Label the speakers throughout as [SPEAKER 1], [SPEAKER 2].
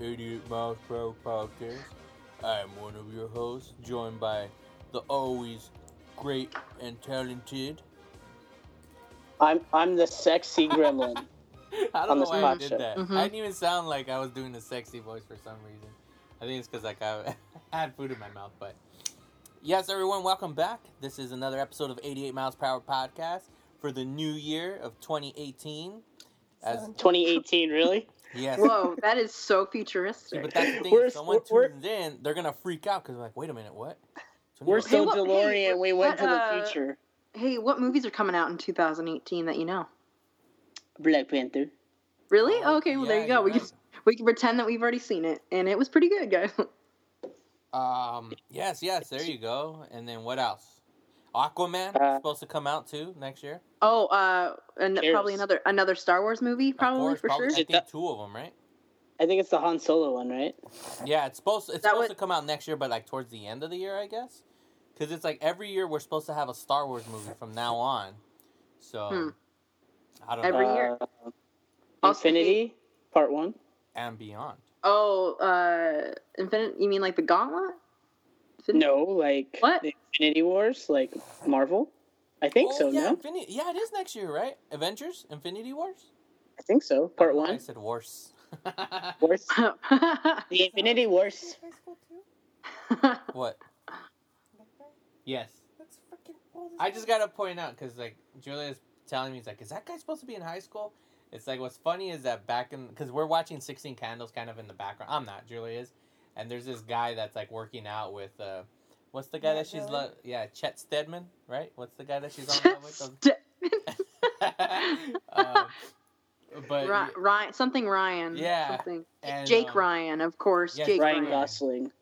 [SPEAKER 1] 88 Miles Per Hour podcast. I am one of your hosts, joined by the always great and talented.
[SPEAKER 2] I'm I'm the sexy gremlin.
[SPEAKER 1] I don't know why I did
[SPEAKER 2] show.
[SPEAKER 1] that.
[SPEAKER 3] Mhm.
[SPEAKER 1] I didn't even sound like I was doing the sexy voice for some reason. I think it's because like I had food in my mouth. But yes, everyone, welcome back. This is another episode of 88 Miles Per Hour podcast for the new year of 2018. As
[SPEAKER 2] 2018, really?
[SPEAKER 1] Yes,
[SPEAKER 3] Whoa, that is so
[SPEAKER 1] See,
[SPEAKER 3] futuristic.
[SPEAKER 1] but that's the thing.
[SPEAKER 2] We're-
[SPEAKER 1] if someone
[SPEAKER 2] we're-
[SPEAKER 1] tunes in, they're gonna freak out because they're like, wait a minute, what? So
[SPEAKER 2] We're so
[SPEAKER 3] what- hey,
[SPEAKER 2] DeLorean. we went
[SPEAKER 3] what,
[SPEAKER 2] to the
[SPEAKER 3] uh,
[SPEAKER 2] future.
[SPEAKER 3] hey, what movies are coming out in 2018 that you know?
[SPEAKER 2] Black Panther.
[SPEAKER 3] Really?
[SPEAKER 1] Oh,
[SPEAKER 3] okay, well there you go. We
[SPEAKER 1] right.
[SPEAKER 3] can we can pretend that we've already seen it, and it was pretty good, guys.
[SPEAKER 1] Um. Yes. Yes. There you go. And then what else? Aquaman
[SPEAKER 2] Uh,
[SPEAKER 1] supposed to come out too next year.
[SPEAKER 3] Oh, uh, and
[SPEAKER 2] Cheers.
[SPEAKER 3] probably another another Star Wars movie, probably
[SPEAKER 1] course,
[SPEAKER 3] for
[SPEAKER 1] probably,
[SPEAKER 3] sure.
[SPEAKER 1] I think
[SPEAKER 2] do-
[SPEAKER 1] two of them, right?
[SPEAKER 2] I think it's the Han Solo one, right?
[SPEAKER 1] Yeah, it's supposed it's
[SPEAKER 3] That
[SPEAKER 1] supposed
[SPEAKER 3] would-
[SPEAKER 1] to come out next year, but like towards the end of the year, I guess. Because it's like every year we're supposed to have a Star Wars movie from now on. So
[SPEAKER 3] Hmm.
[SPEAKER 1] I don't
[SPEAKER 3] Every
[SPEAKER 1] know.
[SPEAKER 3] year.
[SPEAKER 2] Uh, Infinity Part One.
[SPEAKER 1] and beyond.
[SPEAKER 3] Oh, uh, Infinite. You mean like the Gauntlet? Infin-
[SPEAKER 2] No, like
[SPEAKER 3] What?
[SPEAKER 2] the Infinity Wars, like Marvel. I think
[SPEAKER 1] oh,
[SPEAKER 2] so.
[SPEAKER 1] yeah,
[SPEAKER 2] No,
[SPEAKER 1] Infinity. Yeah, it is next year, right? Avengers, Infinity Wars.
[SPEAKER 2] I think so. Part
[SPEAKER 1] I don't know why I said Wars.
[SPEAKER 2] Wars. The Infinity Wars.
[SPEAKER 1] what? Yes. I just gotta point out because like Julia's telling me, he's like, "Is that guy supposed to be in high school?" It's like what's funny is that back in because we're watching Sixteen Candles kind of in the background. I'm not. Julia is, and there's this guy that's like working out with uh, what's the guy that she's lo- yeah Chet Stedman right? What's the guy that she's on with? um, but
[SPEAKER 3] Ry- Ryan, something Ryan.
[SPEAKER 1] Yeah,
[SPEAKER 3] Something.
[SPEAKER 1] and,
[SPEAKER 3] Jake
[SPEAKER 1] um,
[SPEAKER 3] Ryan, of course.
[SPEAKER 1] yes,
[SPEAKER 3] Jake
[SPEAKER 2] Ryan
[SPEAKER 3] Ryan.
[SPEAKER 2] Gosling.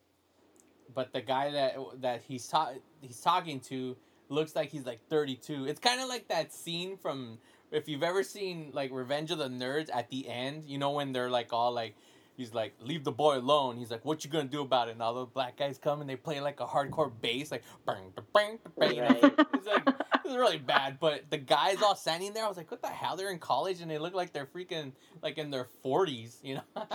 [SPEAKER 1] but the guy that that he's ta- he's talking to looks like he's like 32. It's kind of like that scene from if you've ever seen like Revenge of the Nerds at the end, you know when they're like all like he's like leave the boy alone. He's like what you going to do about it? And all the black guys come and they play like a hardcore bass like bang bang bang. And it's like, it's really bad, but the guys all standing there, I was like, what the hell? They're in college and they look like they're freaking like in their 40s, you know?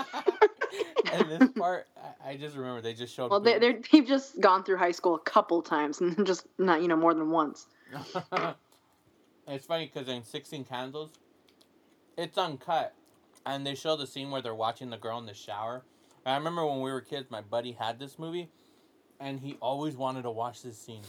[SPEAKER 1] and this part, I, I just remember they just showed.
[SPEAKER 3] Well, they, they're, they've just gone through high school a couple times, and just not you know more than once.
[SPEAKER 1] it's funny because in 16 Candles, it's uncut. And they show the scene where they're watching the girl in the shower. And I remember when we were kids, my buddy had this movie, and he always wanted to watch this scene.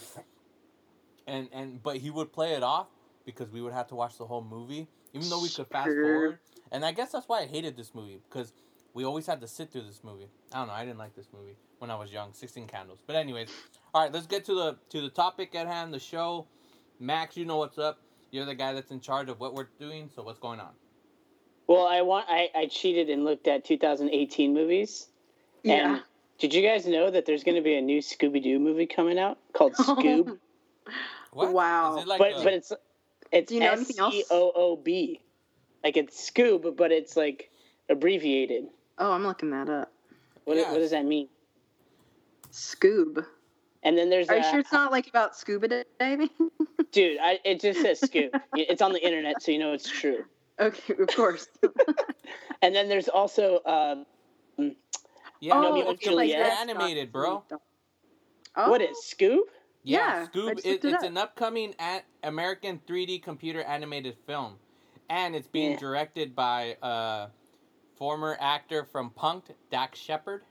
[SPEAKER 1] And and but he would play it off because we would have to watch the whole movie, even though we could fast forward. And I guess that's why I hated this movie because we always had to sit through this movie. I don't know. I didn't like this movie when I was young. Sixteen Candles. But anyways, all right. Let's get to the to the topic at hand. The show. Max, you know what's up. You're the guy that's in charge of what we're doing. So what's going on?
[SPEAKER 2] Well, I want. I, I cheated and looked at 2018 movies.
[SPEAKER 3] Yeah.
[SPEAKER 2] And did you guys know that there's going to be a new Scooby Doo movie coming out called Scoob?
[SPEAKER 1] What?
[SPEAKER 3] Wow.
[SPEAKER 1] Like
[SPEAKER 2] but
[SPEAKER 1] a-
[SPEAKER 2] but it's it's
[SPEAKER 3] Do you know
[SPEAKER 2] S
[SPEAKER 3] anything else?
[SPEAKER 2] C O O B, like it's Scoob, but it's like abbreviated.
[SPEAKER 3] Oh, I'm looking that up.
[SPEAKER 2] What
[SPEAKER 1] Yeah.
[SPEAKER 2] what does that mean?
[SPEAKER 3] Scoob.
[SPEAKER 2] And then there's
[SPEAKER 3] Are you sure it's not like about scuba diving?
[SPEAKER 2] dude. I, it just says Scoob. it's on the internet, so you know it's true.
[SPEAKER 3] Okay, of course.
[SPEAKER 2] And then there's also um,
[SPEAKER 1] yeah,
[SPEAKER 2] Oh,
[SPEAKER 1] no,
[SPEAKER 2] okay,
[SPEAKER 1] it's,
[SPEAKER 2] like
[SPEAKER 1] animated, bro.
[SPEAKER 3] Oh,
[SPEAKER 2] what is Scoob?
[SPEAKER 1] Yeah,
[SPEAKER 3] Yeah, I
[SPEAKER 1] Scoob. It, it's
[SPEAKER 3] up.
[SPEAKER 1] an upcoming at American 3D computer animated film, and it's being
[SPEAKER 2] Yeah.
[SPEAKER 1] directed by uh, former actor from Punked, Dax Shepard.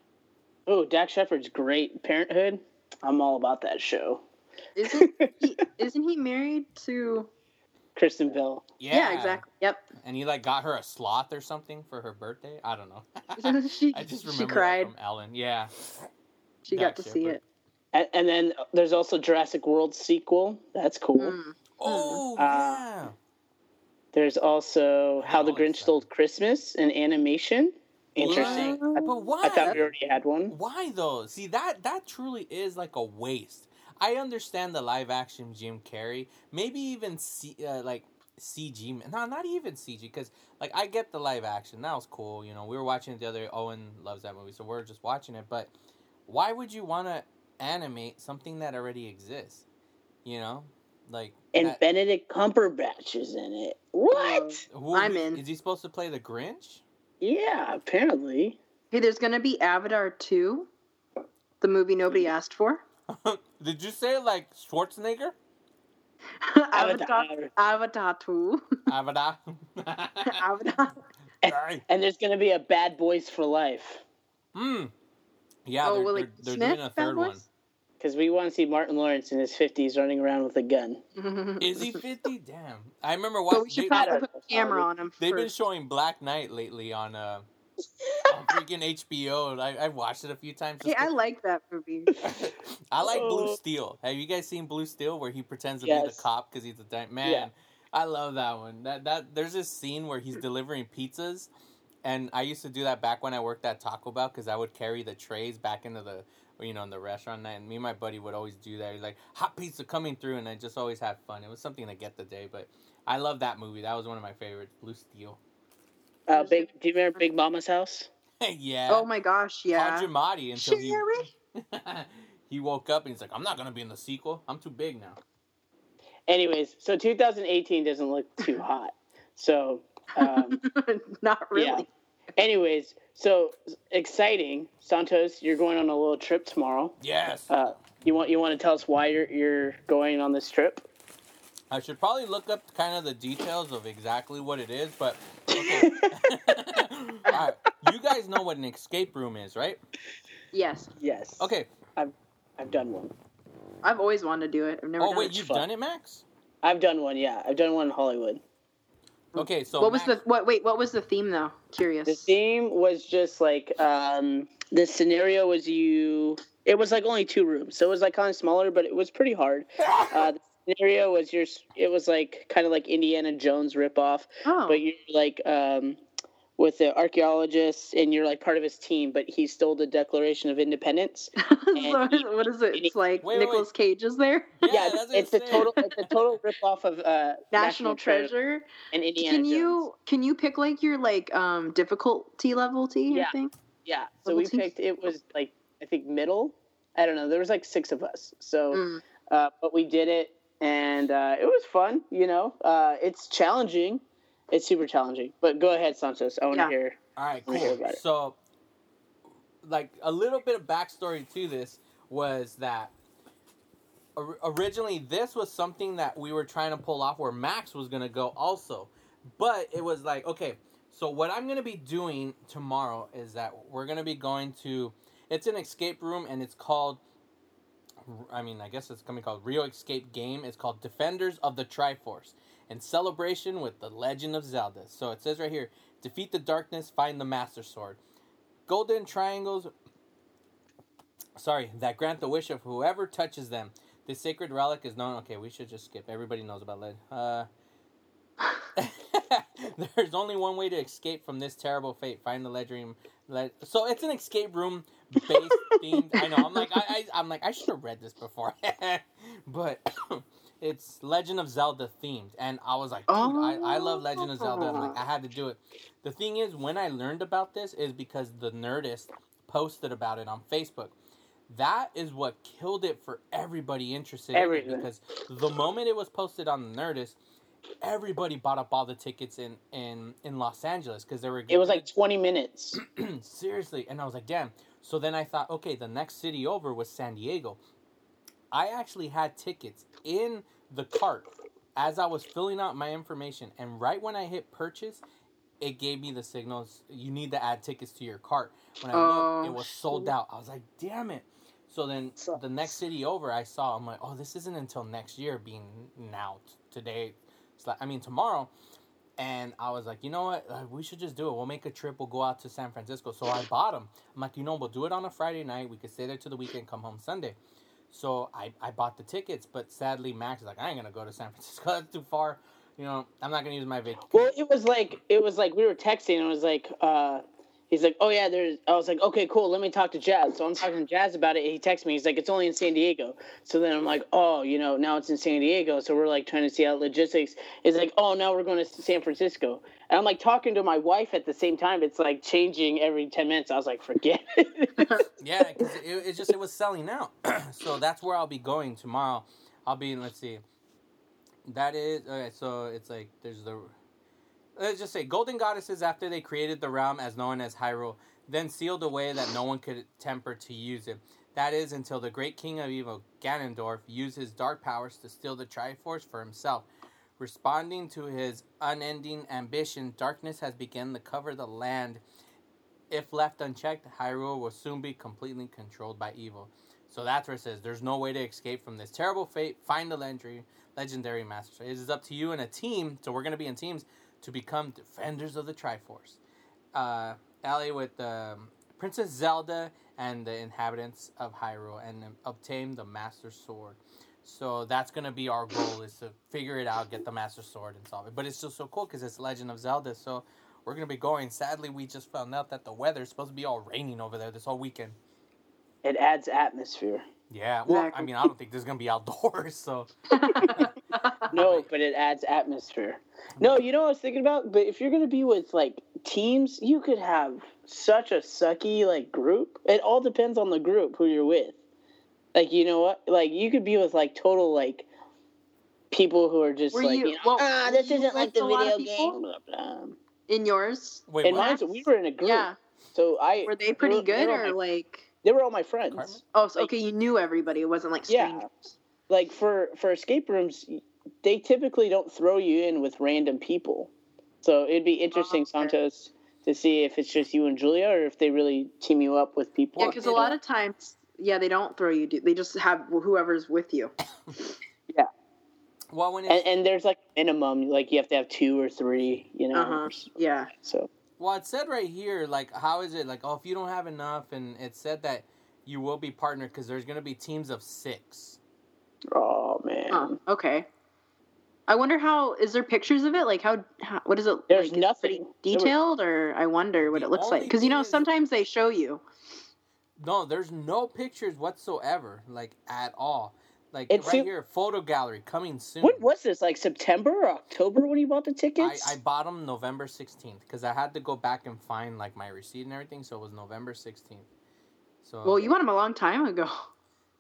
[SPEAKER 2] Oh, Dax Shepard's great. Parenthood. I'm all about that show.
[SPEAKER 3] Isn't he, isn't he married to?
[SPEAKER 2] Kristen Bell.
[SPEAKER 3] Yeah, exactly. Yep.
[SPEAKER 1] And he like got her a sloth or something for her birthday. I don't know.
[SPEAKER 3] she
[SPEAKER 1] I just
[SPEAKER 3] she cried.
[SPEAKER 1] that from Ellen. Yeah.
[SPEAKER 3] She got to
[SPEAKER 1] Dax
[SPEAKER 3] see it.
[SPEAKER 2] And, and then there's also Jurassic World sequel. That's cool.
[SPEAKER 3] Mm.
[SPEAKER 1] Oh
[SPEAKER 2] Uh,
[SPEAKER 1] yeah.
[SPEAKER 2] There's also How the Grinch. Stole Christmas, an animation. Interesting.
[SPEAKER 3] What?
[SPEAKER 1] But why?
[SPEAKER 2] I thought we already had one.
[SPEAKER 1] Why though? See that that truly is like a waste. I understand the live action Jim Carrey, maybe even C, uh, like CG. No, not even CG, because like I get the live action. That was cool. You know, we were watching it the other. Owen loves that movie, so we're just watching it. But why would you want to animate something that already exists? You know, like
[SPEAKER 2] And
[SPEAKER 1] that-
[SPEAKER 2] Benedict Cumberbatch is in it. What?
[SPEAKER 1] who-
[SPEAKER 3] I'm in.
[SPEAKER 1] Is he supposed to play the Grinch?
[SPEAKER 2] Yeah, apparently.
[SPEAKER 3] Hey, there's gonna be Avatar two, the movie nobody asked for.
[SPEAKER 1] Did you say like Schwarzenegger?
[SPEAKER 3] Avatar.
[SPEAKER 2] Avatar.
[SPEAKER 3] Avatar two.
[SPEAKER 1] Avatar.
[SPEAKER 3] Avatar.
[SPEAKER 1] Sorry.
[SPEAKER 2] And there's going to be a Bad Boys for Life.
[SPEAKER 1] Hmm. Yeah,
[SPEAKER 3] oh,
[SPEAKER 1] they're,
[SPEAKER 3] Will
[SPEAKER 1] they're, they're doing a third one.
[SPEAKER 2] Because we want to see Martin Lawrence in his 50s running around with a gun.
[SPEAKER 1] Is he 50? Damn. I remember
[SPEAKER 3] But we should
[SPEAKER 1] they,
[SPEAKER 3] probably
[SPEAKER 2] I
[SPEAKER 3] put
[SPEAKER 2] don't
[SPEAKER 3] a camera on him.
[SPEAKER 1] they've been showing Black Knight lately on uh on freaking HBO. and I I watched it a few times.
[SPEAKER 3] Hey,
[SPEAKER 1] just
[SPEAKER 3] I like that movie.
[SPEAKER 1] I like Blue
[SPEAKER 2] Oh.
[SPEAKER 1] Streak. Have you guys seen Blue Streak where he pretends to be
[SPEAKER 2] Yes.
[SPEAKER 1] the cop because he's a di- man?
[SPEAKER 2] Yeah.
[SPEAKER 1] I love that one. That that there's this scene where he's delivering pizzas, and I used to do that back when I worked at Taco Bell because I would carry the trays back into the you know in the restaurant night. And me and my buddy would always do that. He's like hot pizza coming through, and I just always had fun. It was something to get the day, but I love that movie. That was one of my favorites. Blue Streak.
[SPEAKER 2] Uh, big, do you remember Big Mama's house?
[SPEAKER 1] yeah.
[SPEAKER 3] Oh my gosh, yeah.
[SPEAKER 1] Hadramati until he he woke up and he's like, I'm not gonna be in the sequel. I'm too big now.
[SPEAKER 2] Anyways, so 2018 doesn't look too hot. So, um,
[SPEAKER 3] Not really.
[SPEAKER 2] Yeah. anyways, so exciting. Santos, you're going on a little trip tomorrow.
[SPEAKER 1] Yes.
[SPEAKER 2] Uh, you want you want to tell us why you're you're going on this trip?
[SPEAKER 1] I should probably look up kind of the details of exactly what it is, but okay. All right. You guys know what an escape room is, right?
[SPEAKER 3] Yes,
[SPEAKER 2] Yes.
[SPEAKER 1] Okay.
[SPEAKER 2] I've I've done one.
[SPEAKER 3] I've always wanted to do it. I've never
[SPEAKER 1] Oh
[SPEAKER 3] done
[SPEAKER 1] wait,
[SPEAKER 3] it.
[SPEAKER 1] you've
[SPEAKER 2] fun.
[SPEAKER 1] done it, Max?
[SPEAKER 2] I've done one. Yeah, I've done one in Hollywood.
[SPEAKER 1] Okay, so
[SPEAKER 3] what was the what? Wait, what was the theme though? Curious.
[SPEAKER 2] The theme was just like um, the scenario was you. It was like only two rooms, so it was like kind of smaller, but it was pretty hard. Uh, the scenario was your. It was like kind of like Indiana Jones ripoff,
[SPEAKER 3] oh,
[SPEAKER 2] but you're like um, with the archaeologist, and you're like part of his team, but he stole the Declaration of Independence.
[SPEAKER 3] so what is it? It's like
[SPEAKER 1] Wait, wait,
[SPEAKER 3] Cage is there.
[SPEAKER 1] Yeah,
[SPEAKER 2] yeah,
[SPEAKER 1] that's
[SPEAKER 2] it's a total. It's a total ripoff of uh,
[SPEAKER 3] National, Treasure.
[SPEAKER 2] and Indiana
[SPEAKER 3] Can
[SPEAKER 2] Jones.
[SPEAKER 3] you can you pick like your like um difficulty level T?
[SPEAKER 2] Yeah.
[SPEAKER 3] I think.
[SPEAKER 2] Yeah, so
[SPEAKER 3] Level
[SPEAKER 2] we
[SPEAKER 3] two?
[SPEAKER 2] picked. It was like I think middle. I don't know. There was like six of us, so
[SPEAKER 3] Mm.
[SPEAKER 2] uh, but we did it, and uh, it was fun. You know, uh, it's challenging. It's super challenging. But go ahead, Santos. I want to
[SPEAKER 3] Yeah.
[SPEAKER 2] hear.
[SPEAKER 1] All right,
[SPEAKER 2] Let hear
[SPEAKER 1] cool. So, like a little bit of backstory to this was that or- originally this was something that we were trying to pull off where Max was gonna go also, but it was like okay. So what I'm gonna be doing tomorrow is that we're gonna be going to. It's an escape room and it's called. I mean, I guess it's coming called Real Escape Game. It's called Defenders of the Triforce in celebration with the Legend of Zelda. So it says right here defeat the darkness, find the Master Sword. Golden triangles, sorry, that grant the wish of whoever touches them. This sacred relic is known. Okay, we should just skip. Everybody knows about lead. Uh, there's only one way to escape from this terrible fate. Find the ledger. Le- so it's an escape room based themed. I know. I'm like I, I I'm like I should have read this before, but it's Legend of Zelda themed, and I was like, dude, I, I love Legend of Zelda. I'm like I had to do it. The thing is, when I learned about this, is because the Nerdist posted about it on Facebook. That is what killed it for everybody interested in it because the moment it was posted on the Nerdist, everybody bought up all the tickets in in in Los Angeles because they were.
[SPEAKER 2] It was like 20 minutes.
[SPEAKER 1] seriously, and I was like, damn. So then I thought, okay, the next city over was San Diego. I actually had tickets in the cart as I was filling out my information, and right when I hit purchase, it gave me the signals you need to add tickets to your cart. When I
[SPEAKER 3] Oh,
[SPEAKER 1] looked, it oh, was sold out. I was like, damn it. So then the next city over, I saw. I'm like, oh, this isn't until next year. Being now today, it's I mean tomorrow, and I was like, you know what, uh, we should just do it. We'll make a trip. We'll go out to San Francisco. So I bought them. I'm like, you know, we'll do it on a Friday night. We could stay there till the weekend, come home Sunday. So I, I bought the tickets, but sadly Max is like, I ain't gonna go to San Francisco. That's too far. You know, I'm not gonna use my vacation.
[SPEAKER 2] Well, it was like it was like we were texting and it was like uh he's like, "Oh yeah, there's." I was like, "Okay, cool. Let me talk to Jazz." So I'm talking to Jazz about it. He texts me. He's like, "It's only in San Diego." So then I'm like, "Oh, you know, now it's in San Diego." So we're like trying to see how logistics is like. Oh, now we're going to San Francisco. And I'm like talking to my wife at the same time. It's like changing every ten minutes. I was like, "Forget." it.
[SPEAKER 1] Yeah, because it, it just it was selling out. so that's where I'll be going tomorrow. I'll be. Let's see. That is okay. So it's like there's the. Let's just say golden goddesses after they created the realm as known as Hyrule, then sealed away that no one could temper to use it. That is until the great king of evil, Ganondorf, used his dark powers to steal the Triforce for himself. Responding to his unending ambition, darkness has begun to cover the land. If left unchecked, Hyrule will soon be completely controlled by evil. So that's where it says there's no way to escape from this terrible fate. Find the legendary, legendary master. It is up to you and a team. So we're gonna be in teams to become defenders of the Triforce. Uh, ally with um, Princess Zelda and the inhabitants of Hyrule and um, obtain the Master Sword. So that's gonna be our goal is to figure it out, get the Master Sword, and solve it. But it's still so cool because it's Legend of Zelda. So we're gonna be going. Sadly, we just found out that the weather is supposed to be all raining over there this whole weekend.
[SPEAKER 2] it adds atmosphere.
[SPEAKER 1] Yeah, well, I mean, I don't think this is gonna be outdoors, so
[SPEAKER 2] No, but it adds atmosphere. No, you know what I was thinking about? But if you're gonna be with like teams, you could have such a sucky like group. It all depends on the group who you're with. Like you know what? Like you could be with like total like people who are just
[SPEAKER 3] Were
[SPEAKER 2] like
[SPEAKER 3] you-
[SPEAKER 2] you know,
[SPEAKER 3] well,
[SPEAKER 2] ah, this
[SPEAKER 3] you
[SPEAKER 2] isn't like the
[SPEAKER 3] a lot of
[SPEAKER 2] video game. Blah, blah.
[SPEAKER 3] In yours,
[SPEAKER 1] wait,
[SPEAKER 2] And
[SPEAKER 1] what?
[SPEAKER 2] mine, we were in a group.
[SPEAKER 3] yeah,
[SPEAKER 2] So I
[SPEAKER 3] were they pretty
[SPEAKER 2] were- they
[SPEAKER 3] good
[SPEAKER 2] were
[SPEAKER 3] or
[SPEAKER 2] my-
[SPEAKER 3] like?
[SPEAKER 2] they were all my friends.
[SPEAKER 1] Carmen?
[SPEAKER 3] Oh, so,
[SPEAKER 2] like-
[SPEAKER 3] okay, you knew everybody. It wasn't like
[SPEAKER 2] Yeah.
[SPEAKER 3] Strangers.
[SPEAKER 2] like for for escape rooms they typically don't throw you in with random people so it'd be interesting
[SPEAKER 3] Oh, okay.
[SPEAKER 2] santos to see if it's just you and julia or if they really team you up with people
[SPEAKER 3] Yeah, because a lot of times, yeah, they don't throw you. They just have whoever's with you. Yeah.
[SPEAKER 1] Well, when it's,
[SPEAKER 2] and, and there's like minimum like you have to have two or three you know
[SPEAKER 3] Uh-huh. Yeah.
[SPEAKER 2] so
[SPEAKER 1] well, it said right here, like, how is it? Like, oh, if you don't have enough, and it said that you will be partnered because there's gonna be teams of six.
[SPEAKER 2] Oh man
[SPEAKER 3] Oh, okay. I wonder how is there pictures of it? Like how, how what is it?
[SPEAKER 2] There's
[SPEAKER 3] like,
[SPEAKER 2] nothing.
[SPEAKER 3] pretty detailed, or I wonder what it looks like because you know sometimes they show you.
[SPEAKER 1] No, there's no pictures whatsoever, like at all. Like
[SPEAKER 2] It
[SPEAKER 1] right
[SPEAKER 2] seem-
[SPEAKER 1] here, photo gallery coming soon.
[SPEAKER 2] when was this like september or october when you bought the
[SPEAKER 1] I,
[SPEAKER 2] tickets
[SPEAKER 1] I bought them November 16th because I had to go back and find like my receipt and everything, so it was November 16th. So
[SPEAKER 3] Well, you bought them a long time ago.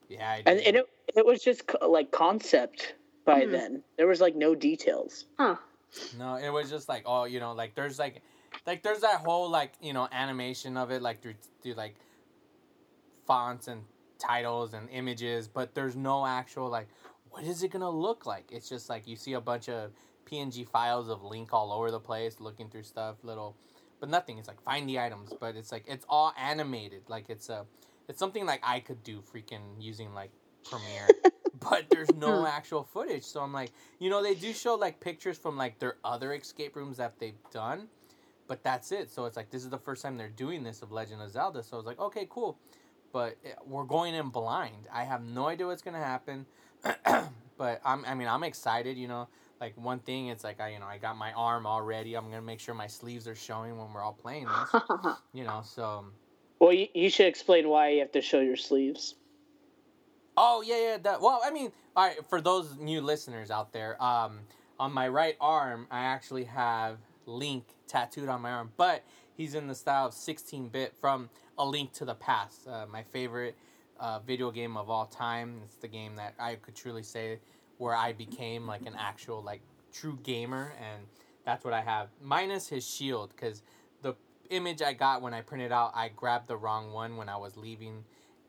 [SPEAKER 1] Yeah, I
[SPEAKER 2] and, and it, it was just co- like concept by
[SPEAKER 3] Mhm.
[SPEAKER 2] then there was like no details
[SPEAKER 3] Huh.
[SPEAKER 1] No, it was just like oh, you know, like there's like, like there's that whole like you know animation of it like through through like fonts and titles and images, but there's no actual like what is it gonna look like? It's just like you see a bunch of PNG files of Link all over the place, looking through stuff, little, but nothing. It's like find the items, but it's like it's all animated. Like it's a, it's something like I could do freaking using like Premiere. but there's no actual footage. So I'm like, you know, they do show like pictures from like their other escape rooms that they've done, but that's it. So it's like this is the first time they're doing this of Legend of Zelda. So I was like, okay, cool, but eh, we're going in blind. I have no idea what's gonna happen, but I'm, I mean, I'm excited. You know, like one thing, it's like I, you know, I got my arm already. I'm gonna make sure my sleeves are showing when we're all playing this. You know, so.
[SPEAKER 2] Well you, you should explain why you have to show your sleeves
[SPEAKER 1] Oh yeah, yeah. That, well, I mean, all right. For those new listeners out there, um, on my right arm, I actually have Link tattooed on my arm, but he's in the style of 16-bit from A Link to the Past, uh, my favorite uh, video game of all time. It's the game that I could truly say where I became like an actual like true gamer, and that's what I have. Minus his shield, because image I got when I printed out, I grabbed the wrong one when I was leaving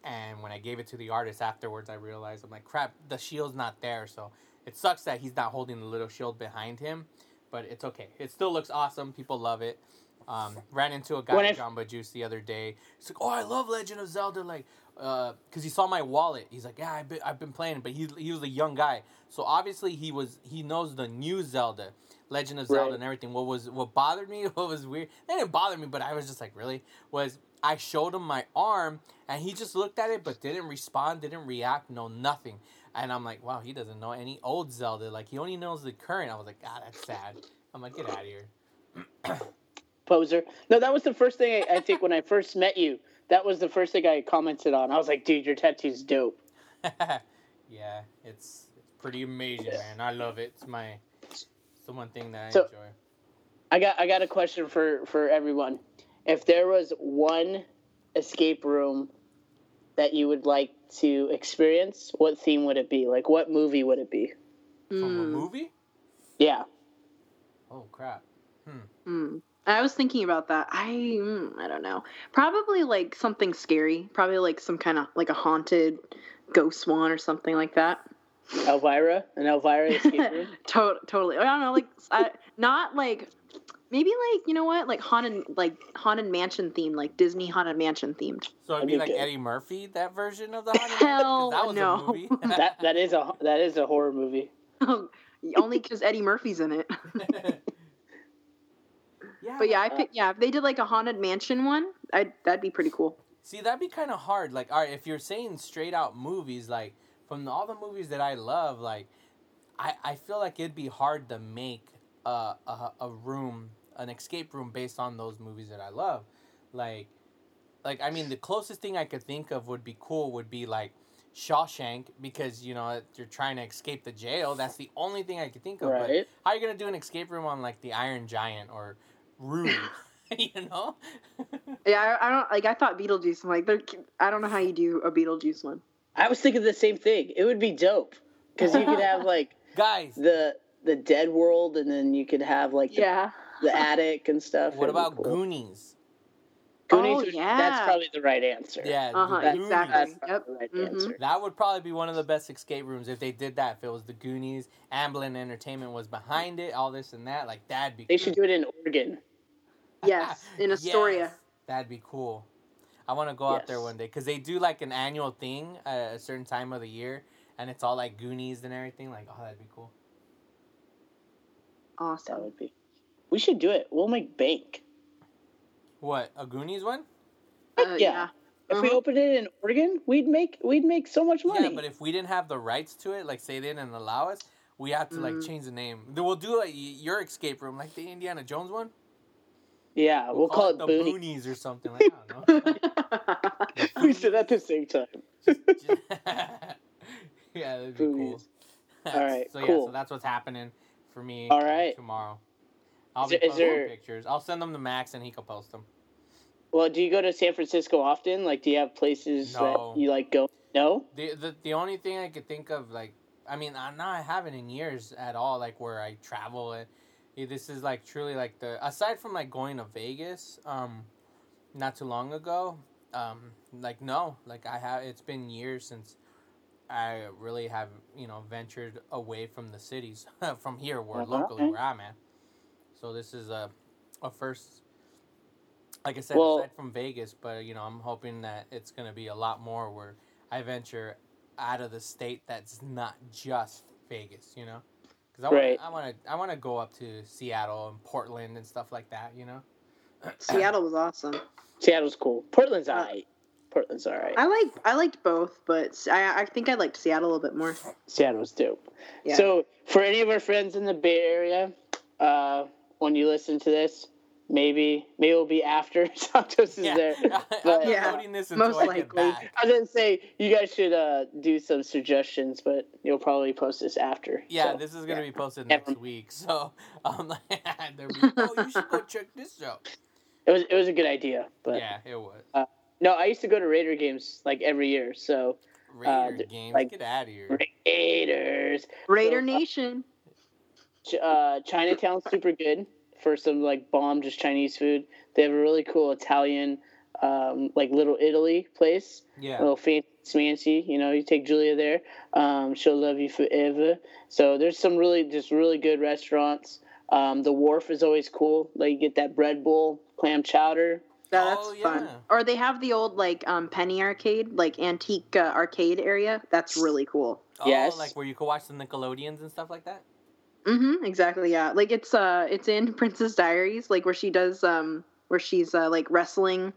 [SPEAKER 1] and when I gave it to the artist afterwards, I realized I'm like, crap, the shield's not there. So it sucks that he's not holding the little shield behind him, but it's okay. It still looks awesome. People love it. Um, ran into a guy
[SPEAKER 2] When
[SPEAKER 1] at Jamba Juice the other day. He's like, "Oh, I love Legend of Zelda." Like, uh, cause he saw my wallet. He's like, "Yeah, I've been, I've been playing," but he he was a young guy, so obviously he was he knows the new Zelda, Legend of Zelda,
[SPEAKER 2] Right.
[SPEAKER 1] and everything. What was what bothered me? What was weird? It didn't bother me, but I was just like, really? Was I showed him my arm, and he just looked at it, but didn't respond, didn't react, no nothing. And I'm like, wow, he doesn't know any old Zelda. Like he only knows the current. I was like, ah, that's sad. I'm like, get out of here.
[SPEAKER 2] Poser. No, that was the first thing I, I think when I first met you. That was the first thing I commented on. I was like, dude, your tattoo's dope.
[SPEAKER 1] yeah, it's it's pretty amazing, man. I love it. It's my the one thing that I
[SPEAKER 2] So-
[SPEAKER 1] enjoy.
[SPEAKER 2] I got I got a question for for everyone. If there was one escape room that you would like to experience, what theme would it be? Like what movie would it be?
[SPEAKER 1] From a
[SPEAKER 3] Mm,
[SPEAKER 1] movie?
[SPEAKER 2] Yeah.
[SPEAKER 1] Oh crap.
[SPEAKER 3] mm. I was thinking about that. I mm, I don't know. Probably like something scary. Probably like some kind of like a haunted ghost one or something like that.
[SPEAKER 2] Elvira, an Elvira escape room.
[SPEAKER 3] To- totally. I don't know. Like I, not like maybe like you know what like haunted like haunted mansion themed like Disney haunted mansion themed.
[SPEAKER 1] So it'd
[SPEAKER 2] That'd
[SPEAKER 1] be
[SPEAKER 2] be
[SPEAKER 1] like
[SPEAKER 2] good.
[SPEAKER 1] Eddie Murphy, that version of the Haunted
[SPEAKER 3] Hell
[SPEAKER 1] that was
[SPEAKER 3] no.
[SPEAKER 1] a movie.
[SPEAKER 2] that that is a that is a horror movie.
[SPEAKER 3] Only because Eddie Murphy's in it.
[SPEAKER 1] yeah.
[SPEAKER 3] But yeah, I pick, yeah. If they did like a haunted mansion one, I that'd be pretty cool.
[SPEAKER 1] See, that'd be kind of hard. Like, all right, if you're saying straight out movies, like from all the movies that I love, like I, I feel like it'd be hard to make a, a a room, an escape room based on those movies that I love. Like, like I mean, the closest thing I could think of would be cool would be like Shawshank because you know you're trying to escape the jail. That's the only thing I could think of. But how are you gonna do an escape room on like the Iron Giant or Rue? you know.
[SPEAKER 3] Yeah, I, I don't like. I thought Beetlejuice. I'm like, I don't know how you do a Beetlejuice one.
[SPEAKER 2] I was thinking the same thing. It would be dope because you could have like
[SPEAKER 1] Guys,
[SPEAKER 2] the the dead world, and then you could have like the,
[SPEAKER 3] Yeah.
[SPEAKER 2] the attic and stuff.
[SPEAKER 1] what about
[SPEAKER 2] cool.
[SPEAKER 1] Goonies?
[SPEAKER 2] Goonies?
[SPEAKER 3] Oh,
[SPEAKER 2] would-
[SPEAKER 3] yeah.
[SPEAKER 2] That's probably the right answer.
[SPEAKER 1] Yeah,
[SPEAKER 3] Uh huh.
[SPEAKER 1] the Goonies.
[SPEAKER 3] Exactly.
[SPEAKER 2] That's
[SPEAKER 3] Yep.
[SPEAKER 2] probably the right
[SPEAKER 3] Mhm.
[SPEAKER 2] answer.
[SPEAKER 1] That would probably be one of the best escape rooms if they did that. If it was the Goonies, Amblin Entertainment was behind it, all this and that, like that'd be.
[SPEAKER 2] They should do it in Oregon.
[SPEAKER 3] Yes, in Astoria.
[SPEAKER 1] Yes, that'd be cool. I want to go out there one day because they do like an annual thing at a certain time of the year, and it's all like Goonies and everything. Like, oh, that'd be cool.
[SPEAKER 2] That
[SPEAKER 3] Awesome.
[SPEAKER 2] would be. We should do it. We'll make bank.
[SPEAKER 1] What a Goonies one?
[SPEAKER 3] Uh,
[SPEAKER 2] yeah. If we
[SPEAKER 3] Uh-huh.
[SPEAKER 2] opened it in Oregon, we'd make we'd make so much money.
[SPEAKER 1] Yeah, but if we didn't have the rights to it, like say they didn't allow us, we have to like
[SPEAKER 3] Mm.
[SPEAKER 1] change the name. Then We'll do like your escape room, like the Indiana Jones one.
[SPEAKER 2] Yeah, we'll, call, it
[SPEAKER 1] the
[SPEAKER 2] Booney.
[SPEAKER 1] Boonies or something. Like, I don't know.
[SPEAKER 2] we said at the same time.
[SPEAKER 1] yeah, that'd be cool.
[SPEAKER 2] All right,
[SPEAKER 1] so yeah, so that's what's happening for me.
[SPEAKER 2] All
[SPEAKER 1] uh, tomorrow. I'll
[SPEAKER 2] Is
[SPEAKER 1] be
[SPEAKER 2] there-
[SPEAKER 1] posting
[SPEAKER 2] there-
[SPEAKER 1] pictures. I'll send them to Max and he can post them.
[SPEAKER 2] Well, do you go to San Francisco often? Like, do you have places
[SPEAKER 1] No.
[SPEAKER 2] that you like go? No.
[SPEAKER 1] The, the the only thing I could think of, like, I mean, I now I haven't in years at all, like where I travel and yeah, this is like truly like the aside from like going to Vegas, um, not too long ago, um, like no, like I have. It's been years since I really have you know ventured away from the cities from here, where
[SPEAKER 2] Uh-huh.
[SPEAKER 1] locally where I'm at. So this is a a first. Like I said,
[SPEAKER 2] Well-
[SPEAKER 1] aside from Vegas, but you know, I'm hoping that it's gonna be a lot more where I venture out of the state that's not just Vegas, you know, because I
[SPEAKER 2] Right.
[SPEAKER 1] want to I want to go up to Seattle and Portland and stuff like that, you know.
[SPEAKER 3] Seattle was awesome.
[SPEAKER 2] Seattle's cool. Portland's
[SPEAKER 3] Uh,
[SPEAKER 2] alright. Portland's alright.
[SPEAKER 3] I like I liked both, but I I think I liked Seattle a little bit more.
[SPEAKER 2] Seattle's dope.
[SPEAKER 3] Yeah.
[SPEAKER 2] So, for any of our friends in the Bay Area, uh, when you listen to this, maybe maybe it'll be after Santos is there.
[SPEAKER 1] I'm
[SPEAKER 2] But-
[SPEAKER 1] not
[SPEAKER 3] Yeah,
[SPEAKER 1] loading this
[SPEAKER 3] most
[SPEAKER 1] I
[SPEAKER 3] likely.
[SPEAKER 2] I was gonna say you guys should uh, do some suggestions, but you'll probably post this after.
[SPEAKER 1] Yeah,
[SPEAKER 2] so.
[SPEAKER 1] this is gonna
[SPEAKER 2] yeah.
[SPEAKER 1] be posted
[SPEAKER 2] Yeah.
[SPEAKER 1] next week, so um, they'll be, oh, you should go check this out.
[SPEAKER 2] it was it was a good idea. But
[SPEAKER 1] yeah, it was
[SPEAKER 2] no, I used to go to Raider games like every year. So
[SPEAKER 1] Raider
[SPEAKER 2] th-
[SPEAKER 1] games.
[SPEAKER 2] like-
[SPEAKER 1] get out of here.
[SPEAKER 2] Raiders,
[SPEAKER 3] Raider
[SPEAKER 2] So, uh,
[SPEAKER 3] Nation.
[SPEAKER 2] Ch- uh, Chinatown's super good for some like bomb just Chinese food. They have a really cool Italian, um, like Little Italy place.
[SPEAKER 1] Yeah,
[SPEAKER 2] A little fancy smancy. You know, you take Julia there. Um, she'll love you forever. So there's some really just really good restaurants. Um, the wharf is always cool. Like you get that bread bowl clam chowder.
[SPEAKER 3] Yeah, that's
[SPEAKER 1] Oh,
[SPEAKER 3] fun.
[SPEAKER 1] yeah.
[SPEAKER 3] Or they have the old like um, penny arcade, like antique uh, arcade area. That's really cool.
[SPEAKER 2] Yes.
[SPEAKER 1] Oh, like where you could watch the Nickelodeons and stuff like that.
[SPEAKER 3] Mm-hmm. Exactly. Yeah. Like it's uh, it's in Princess Diaries, like where she does um, where she's uh, like wrestling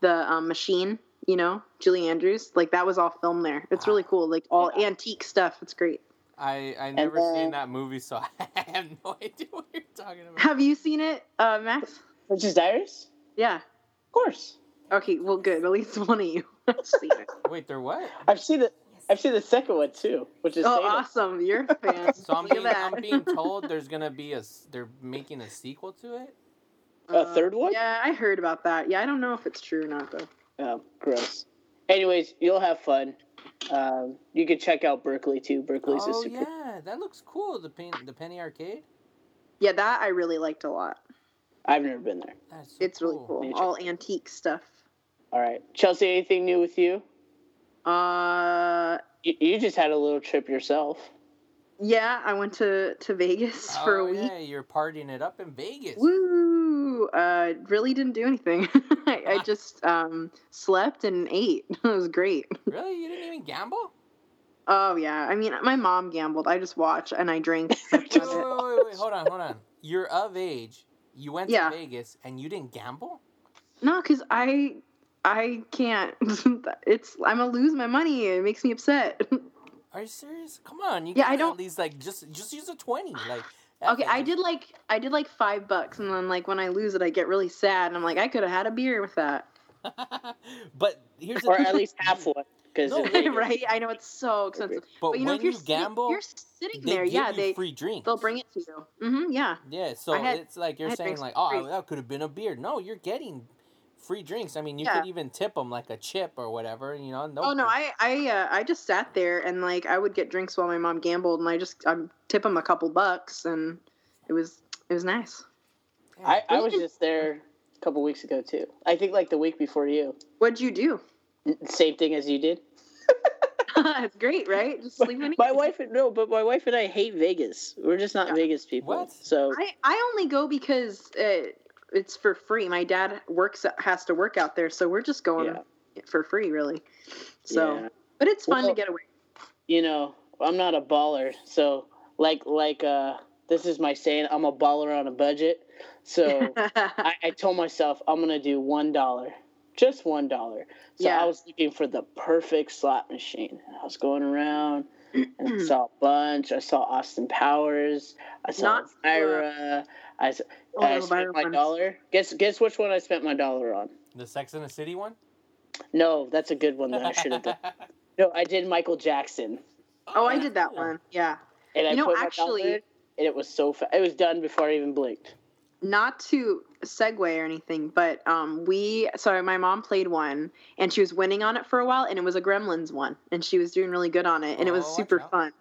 [SPEAKER 3] the um, machine. You know, Julie Andrews. Like that was all filmed there. It's really cool. Like all
[SPEAKER 2] Yeah.
[SPEAKER 3] antique stuff. It's great.
[SPEAKER 1] I I never
[SPEAKER 2] then-
[SPEAKER 1] seen that movie, so I have no idea what you're talking about.
[SPEAKER 3] Have you seen it, uh, Max?
[SPEAKER 2] Princess Diaries?
[SPEAKER 3] Yeah.
[SPEAKER 2] Of course.
[SPEAKER 3] Okay. Well, good. At least one of you has seen it.
[SPEAKER 1] Wait, they're what?
[SPEAKER 2] I've seen the I've seen the second one too, which is
[SPEAKER 3] Oh,
[SPEAKER 2] Satan.
[SPEAKER 3] awesome! You're a fan.
[SPEAKER 1] So I'm being
[SPEAKER 3] that.
[SPEAKER 1] I'm being told there's gonna be a they're making a sequel to it.
[SPEAKER 2] A third one?
[SPEAKER 3] Yeah, I heard about that. Yeah, I don't know if it's true or not though.
[SPEAKER 2] Oh, gross. Anyways, you'll have fun. Um, you can check out Berkeley too. Berkeley's a
[SPEAKER 1] Oh
[SPEAKER 2] super.
[SPEAKER 1] yeah, that looks cool. The pen, the Penny Arcade.
[SPEAKER 3] Yeah, that I really liked a lot.
[SPEAKER 2] I've never been there.
[SPEAKER 1] That's so
[SPEAKER 3] It's really cool.
[SPEAKER 2] Nature.
[SPEAKER 3] All antique stuff.
[SPEAKER 2] All right, Chelsea. Anything new with you?
[SPEAKER 3] Uh,
[SPEAKER 2] You, you just had a little trip yourself.
[SPEAKER 3] yeah, I went to to Vegas for
[SPEAKER 1] oh,
[SPEAKER 3] a week.
[SPEAKER 1] yeah, you're partying it up in Vegas.
[SPEAKER 3] Woo! Uh, really didn't do anything. I, I just um slept and ate. it was great.
[SPEAKER 1] Really, you didn't even gamble?
[SPEAKER 3] Oh yeah, I mean, my mom gambled. I just watched and I drank.
[SPEAKER 1] Wait, wait, wait, wait, wait, hold on, hold on. You're of age. You went
[SPEAKER 3] Yeah.
[SPEAKER 1] to Vegas and you didn't gamble?
[SPEAKER 3] No, because I I can't. it's I'm gonna lose my money. It makes me upset.
[SPEAKER 1] Are you serious? Come on, you
[SPEAKER 3] Yeah, I don't-
[SPEAKER 1] At least like just just use a twenty. Like
[SPEAKER 3] okay, I did like I did like five bucks, and then like when I lose it, I get really sad, and I'm like, I could have had a beer with that.
[SPEAKER 1] but here's
[SPEAKER 2] or at least half one. Because
[SPEAKER 1] No,
[SPEAKER 3] right? I know it's so expensive,
[SPEAKER 1] But,
[SPEAKER 3] but you know
[SPEAKER 1] when
[SPEAKER 3] if you're
[SPEAKER 1] you
[SPEAKER 3] sitting,
[SPEAKER 1] gamble,
[SPEAKER 3] you're sitting
[SPEAKER 1] they
[SPEAKER 3] there.
[SPEAKER 1] give
[SPEAKER 3] Yeah,
[SPEAKER 1] you
[SPEAKER 3] they
[SPEAKER 1] free drinks.
[SPEAKER 3] they'll bring it to you. Mm-hmm. Yeah.
[SPEAKER 1] Yeah, so
[SPEAKER 3] had-
[SPEAKER 1] it's like you're saying like, oh,
[SPEAKER 3] free.
[SPEAKER 1] that could have been a beer. No, you're getting free drinks. I mean, you
[SPEAKER 3] Yeah.
[SPEAKER 1] could even tip them like a chip or whatever. You know, no.
[SPEAKER 3] Oh no, I I uh, I just sat there and like I would get drinks while my mom gambled, and I just I tip them a couple bucks, and it was it was nice.
[SPEAKER 2] I, I was just there a couple weeks ago too. I think like the week before you.
[SPEAKER 3] What'd you do?
[SPEAKER 2] Same thing as you did.
[SPEAKER 3] it's great, right? Just sleep in
[SPEAKER 2] My wife, no, but my wife and I hate Vegas. We're just not
[SPEAKER 3] Yeah.
[SPEAKER 2] Vegas people.
[SPEAKER 1] What?
[SPEAKER 2] So
[SPEAKER 3] I, I only go because uh, it's for free. My dad works has to work out there, so we're just going
[SPEAKER 2] Yeah.
[SPEAKER 3] for free, really. So,
[SPEAKER 2] Yeah.
[SPEAKER 3] but it's fun
[SPEAKER 2] Well-
[SPEAKER 3] to get away.
[SPEAKER 2] you know, I'm not a baller. So like like uh, this is my saying. I'm a baller on a budget. So I, I told myself I'm gonna do one dollar, just one dollar. So
[SPEAKER 3] Yeah.
[SPEAKER 2] I was looking for the perfect slot machine. I was going around and I saw a bunch. I saw Austin Powers. I saw
[SPEAKER 3] Not-
[SPEAKER 2] Elvira. I, s-
[SPEAKER 3] Oh,
[SPEAKER 2] I
[SPEAKER 3] Elvira
[SPEAKER 2] spent my
[SPEAKER 3] ones.
[SPEAKER 2] dollar. Guess guess which one I spent my dollar on?
[SPEAKER 1] the Sex in the City one.
[SPEAKER 2] No, that's a good one that I should have done. No, I did Michael Jackson,
[SPEAKER 3] oh, I did that one. Yeah.
[SPEAKER 2] and I
[SPEAKER 3] You know,
[SPEAKER 2] put my
[SPEAKER 3] actually-
[SPEAKER 2] dollar in, and it was so fast. It was done before I even blinked.
[SPEAKER 3] Not to segue or anything, but um, we so my mom played one and she was winning on it for a while, and it was a Gremlins one, and she was doing really good on it, and it was
[SPEAKER 1] Oh,
[SPEAKER 3] super fun.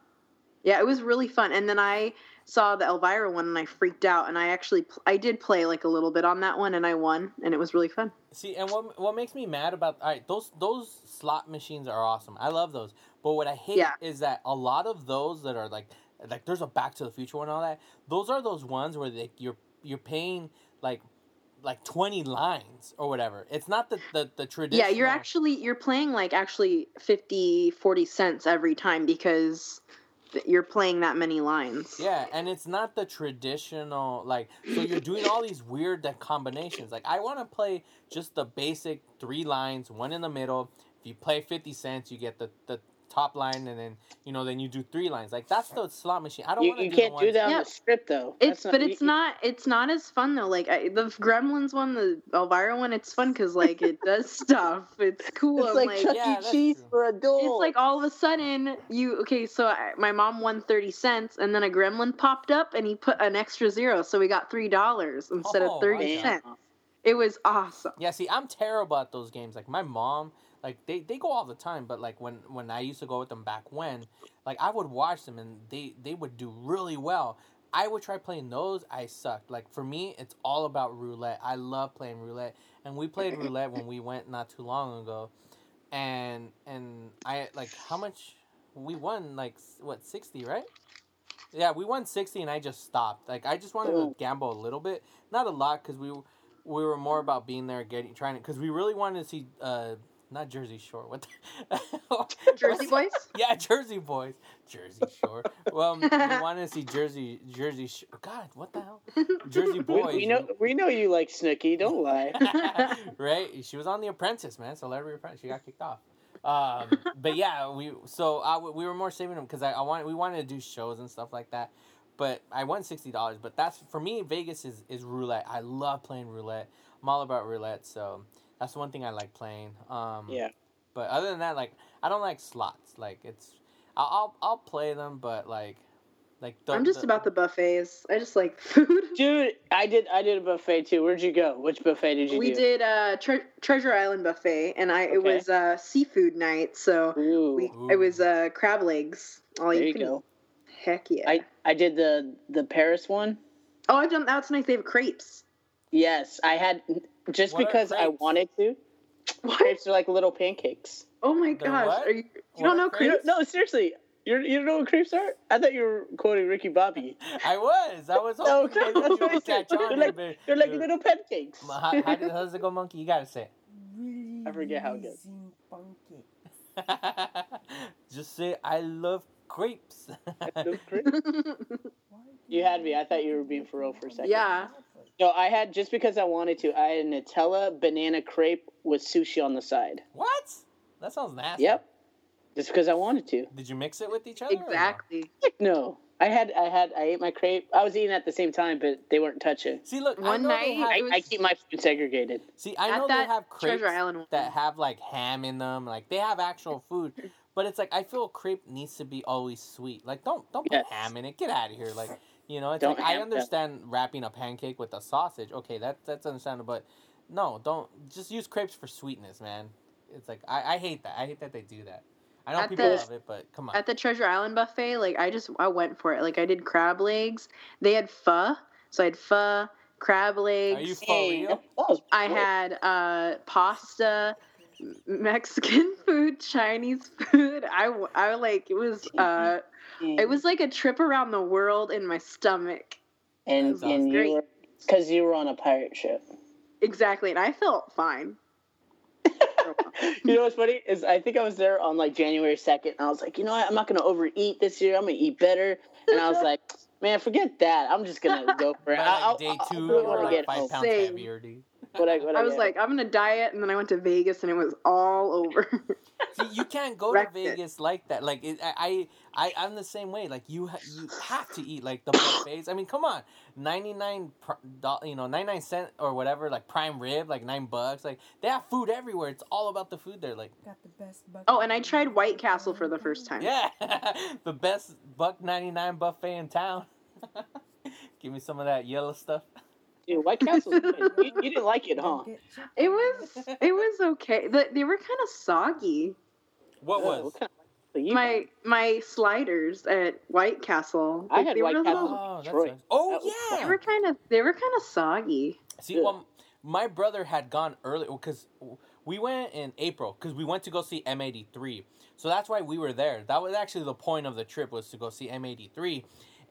[SPEAKER 3] Yeah, it was really fun. And then I saw the Elvira one, and I freaked out, and I actually pl- I did play like a little bit on that one, and I won, and it was really fun.
[SPEAKER 1] See, and what what makes me mad about all right, those those slot machines are awesome. I love those. But what I hate
[SPEAKER 3] Yeah.
[SPEAKER 1] is that a lot of those that are like like there's a Back to the Future one and all that. Those are those ones where they, you're you're paying like like 20 lines or whatever. It's not the the, the traditional
[SPEAKER 3] Yeah, you're actually you're playing like actually 50 40 cents every time because you're playing that many lines.
[SPEAKER 1] Yeah, and it's not the traditional like so you're doing all these weird combinations. Like I want to play just the basic three lines, one in the middle. If you play 50 cents, you get the the top line and then you know then you do three lines. Like that's the slot machine. I don't
[SPEAKER 2] You,
[SPEAKER 1] want to
[SPEAKER 2] you
[SPEAKER 1] do
[SPEAKER 2] can't
[SPEAKER 1] the
[SPEAKER 2] do
[SPEAKER 1] ones-
[SPEAKER 2] that on
[SPEAKER 3] Yeah.
[SPEAKER 2] the strip though.
[SPEAKER 3] It's
[SPEAKER 2] That's
[SPEAKER 3] but it's
[SPEAKER 2] you-
[SPEAKER 3] not it's not as fun though. Like I, the Gremlins one, the Elvira one, it's fun because like it does stuff. It's cool.
[SPEAKER 2] It's
[SPEAKER 3] I'm
[SPEAKER 2] like Chuck
[SPEAKER 1] Yeah,
[SPEAKER 2] E. Cheese
[SPEAKER 1] true.
[SPEAKER 2] for adults.
[SPEAKER 3] it's like all of a sudden you okay. So I, my mom won thirty cents, and then a Gremlin popped up, and he put an extra zero, so we got three dollars instead
[SPEAKER 1] Oh,
[SPEAKER 3] of thirty
[SPEAKER 1] wow.
[SPEAKER 3] cents. It was awesome.
[SPEAKER 1] Yeah, see, I'm terrible at those games. Like my mom, like they, they go all the time, but like when when I used to go with them back when, like I would watch them and they they would do really well. I would try playing those. I sucked. Like for me, it's all about roulette. I love playing roulette, and we played roulette when we went not too long ago, and and I like how much we won like what sixty right? Yeah, we won sixty, and I just stopped. Like I just wanted to
[SPEAKER 2] Oh.
[SPEAKER 1] gamble a little bit, not a lot, because we we were more about being there, getting trying to, because we really wanted to see, uh, not Jersey Shore. What? The,
[SPEAKER 3] Jersey Boys.
[SPEAKER 1] Yeah, Jersey Boys, Jersey Shore. Well, we wanted to see Jersey, Jersey. Sh- God, what the hell? Jersey
[SPEAKER 2] We,
[SPEAKER 1] Boys.
[SPEAKER 2] we know we know you like Snooki. Don't lie.
[SPEAKER 1] right? She was on The Apprentice, man. So let her be apprentice. She got kicked off. Um, but yeah, we so I, we were more saving them because I, I wanted we wanted to do shows and stuff like that. But I won sixty dollars. But that's for me. Vegas is is roulette. I love playing roulette. I'm all about roulette. So that's one thing I like playing. Um,
[SPEAKER 2] Yeah.
[SPEAKER 1] But other than that, like I don't like slots. Like it's I'll I'll, I'll play them, but like like the,
[SPEAKER 3] I'm just about the buffets. I just like food.
[SPEAKER 2] Dude, I did I did a buffet too. Where'd you go? Which buffet did you
[SPEAKER 3] We
[SPEAKER 2] do?
[SPEAKER 3] did uh tre- Treasure Island buffet, and I it
[SPEAKER 2] Okay.
[SPEAKER 3] was uh seafood night, so
[SPEAKER 2] Ooh.
[SPEAKER 3] we it was uh crab legs. All
[SPEAKER 2] there
[SPEAKER 3] you
[SPEAKER 2] you
[SPEAKER 3] can
[SPEAKER 2] go.
[SPEAKER 3] eat. Heck yeah!
[SPEAKER 2] I I did the the Paris one.
[SPEAKER 3] oh, I've done that's nice. They have crepes.
[SPEAKER 2] Yes, I had just
[SPEAKER 1] What
[SPEAKER 2] because I wanted to.
[SPEAKER 3] What?
[SPEAKER 2] Crepes are like little pancakes.
[SPEAKER 3] Oh my
[SPEAKER 1] They're
[SPEAKER 3] gosh!
[SPEAKER 1] what?
[SPEAKER 3] Are you you
[SPEAKER 1] What
[SPEAKER 3] don't know
[SPEAKER 1] crepes?
[SPEAKER 3] Crepes?
[SPEAKER 2] no, seriously. You're, you don't know what crepes are? I thought you were quoting Ricky Bobby.
[SPEAKER 1] I was. I was hoping
[SPEAKER 2] Okay,
[SPEAKER 1] maybe
[SPEAKER 2] that's what I said.
[SPEAKER 1] catch on.
[SPEAKER 2] They're like-
[SPEAKER 1] but-
[SPEAKER 2] They're like
[SPEAKER 1] but-
[SPEAKER 2] little pancakes.
[SPEAKER 1] how, how, does, it go, monkey? You gotta say
[SPEAKER 2] I forget how it goes.
[SPEAKER 1] Just say I love crepes.
[SPEAKER 2] Little crepes. You had me. I thought you were being for real for a second.
[SPEAKER 3] yeah.
[SPEAKER 2] No, I had just because I wanted to. I had a Nutella banana crepe with sushi on the side.
[SPEAKER 1] what? That sounds nasty.
[SPEAKER 2] Yep. Just because I wanted to.
[SPEAKER 1] Did you mix it with each other? or no?
[SPEAKER 3] Exactly.
[SPEAKER 2] No, I had, I had, I ate my crepe. I was eating at the same time, but they weren't touching.
[SPEAKER 1] See, look.
[SPEAKER 3] One
[SPEAKER 1] know
[SPEAKER 3] night,
[SPEAKER 1] have,
[SPEAKER 2] I,
[SPEAKER 3] was-
[SPEAKER 2] I keep my food segregated.
[SPEAKER 1] see, I
[SPEAKER 3] At
[SPEAKER 1] know they have crepes
[SPEAKER 3] Treasure Island one.
[SPEAKER 1] that have like ham in them. Like they have actual food, but it's like I feel crepe needs to be always sweet. Like don't don't put
[SPEAKER 2] Yes.
[SPEAKER 1] ham in it. Get out of here. Like you know, it's
[SPEAKER 2] Don't
[SPEAKER 1] like I
[SPEAKER 2] ham-
[SPEAKER 1] understand wrapping a pancake with a sausage. Okay, that that's understandable. But no, don't just use crepes for sweetness, man. It's like I, I hate that. I hate that they do that. I know
[SPEAKER 3] At
[SPEAKER 1] people
[SPEAKER 3] the-
[SPEAKER 1] love it, but come on.
[SPEAKER 3] At the Treasure Island buffet, like I just I went for it. Like I did crab legs. They had pho, so I had pho, crab legs.
[SPEAKER 1] Are you for
[SPEAKER 2] Hey,
[SPEAKER 1] real?
[SPEAKER 2] that was
[SPEAKER 3] I had uh, pasta, Mexican food, Chinese food. I, I like it was uh, it mm. was like a trip around the world in my stomach.
[SPEAKER 2] and
[SPEAKER 1] That
[SPEAKER 2] and
[SPEAKER 3] great.
[SPEAKER 2] you were because you were on a pirate ship.
[SPEAKER 3] Exactly, and I felt fine.
[SPEAKER 2] you know what's funny is I think I was there on like January second, and I was like, you know what, I'm not gonna overeat this year. I'm gonna eat better. And I was like, man, forget that. I'm just gonna go for it.
[SPEAKER 1] By
[SPEAKER 2] I'll,
[SPEAKER 1] like day
[SPEAKER 2] I'll- I'll
[SPEAKER 1] two,
[SPEAKER 2] do it
[SPEAKER 1] you
[SPEAKER 2] when
[SPEAKER 1] were
[SPEAKER 2] I
[SPEAKER 1] like
[SPEAKER 2] get
[SPEAKER 1] five
[SPEAKER 2] home.
[SPEAKER 1] pounds
[SPEAKER 3] Same.
[SPEAKER 1] heavier, dude.
[SPEAKER 2] When I, when
[SPEAKER 3] I was
[SPEAKER 2] get
[SPEAKER 3] like, I'm gonna diet, and then I went to Vegas, and it was all over.
[SPEAKER 1] See, you can't go to
[SPEAKER 3] Wrecked it.
[SPEAKER 1] Vegas like that. Like it, I, I, I, I'm the same way. Like you, ha- you have to eat like the buffets. I mean, come on, ninety nine, you know, ninety nine cent or whatever, like prime rib, like nine bucks. Like they have food everywhere. It's all about the food there. Like
[SPEAKER 4] Got the best bucket
[SPEAKER 3] oh, and I tried White Castle for the first time.
[SPEAKER 1] yeah, the best buck ninety nine buffet in town. Give me some of that yellow stuff.
[SPEAKER 2] Dude, White Castle. you, you didn't like it, huh?
[SPEAKER 3] It was it was okay. The, they were kind of soggy.
[SPEAKER 1] What
[SPEAKER 2] Oh,
[SPEAKER 1] was?
[SPEAKER 2] what kind of- so you
[SPEAKER 3] My my sliders at White Castle.
[SPEAKER 2] I had
[SPEAKER 3] they
[SPEAKER 2] White
[SPEAKER 3] were
[SPEAKER 2] Castle.
[SPEAKER 3] little-
[SPEAKER 1] Oh, that's nice. Oh
[SPEAKER 2] That was
[SPEAKER 1] yeah.
[SPEAKER 3] They were kind of they were kind of soggy.
[SPEAKER 1] See,
[SPEAKER 2] Yeah.
[SPEAKER 1] well, my brother had gone early because we went in April because we went to go see M83. So that's why we were there. That was actually the point of the trip was to go see M83,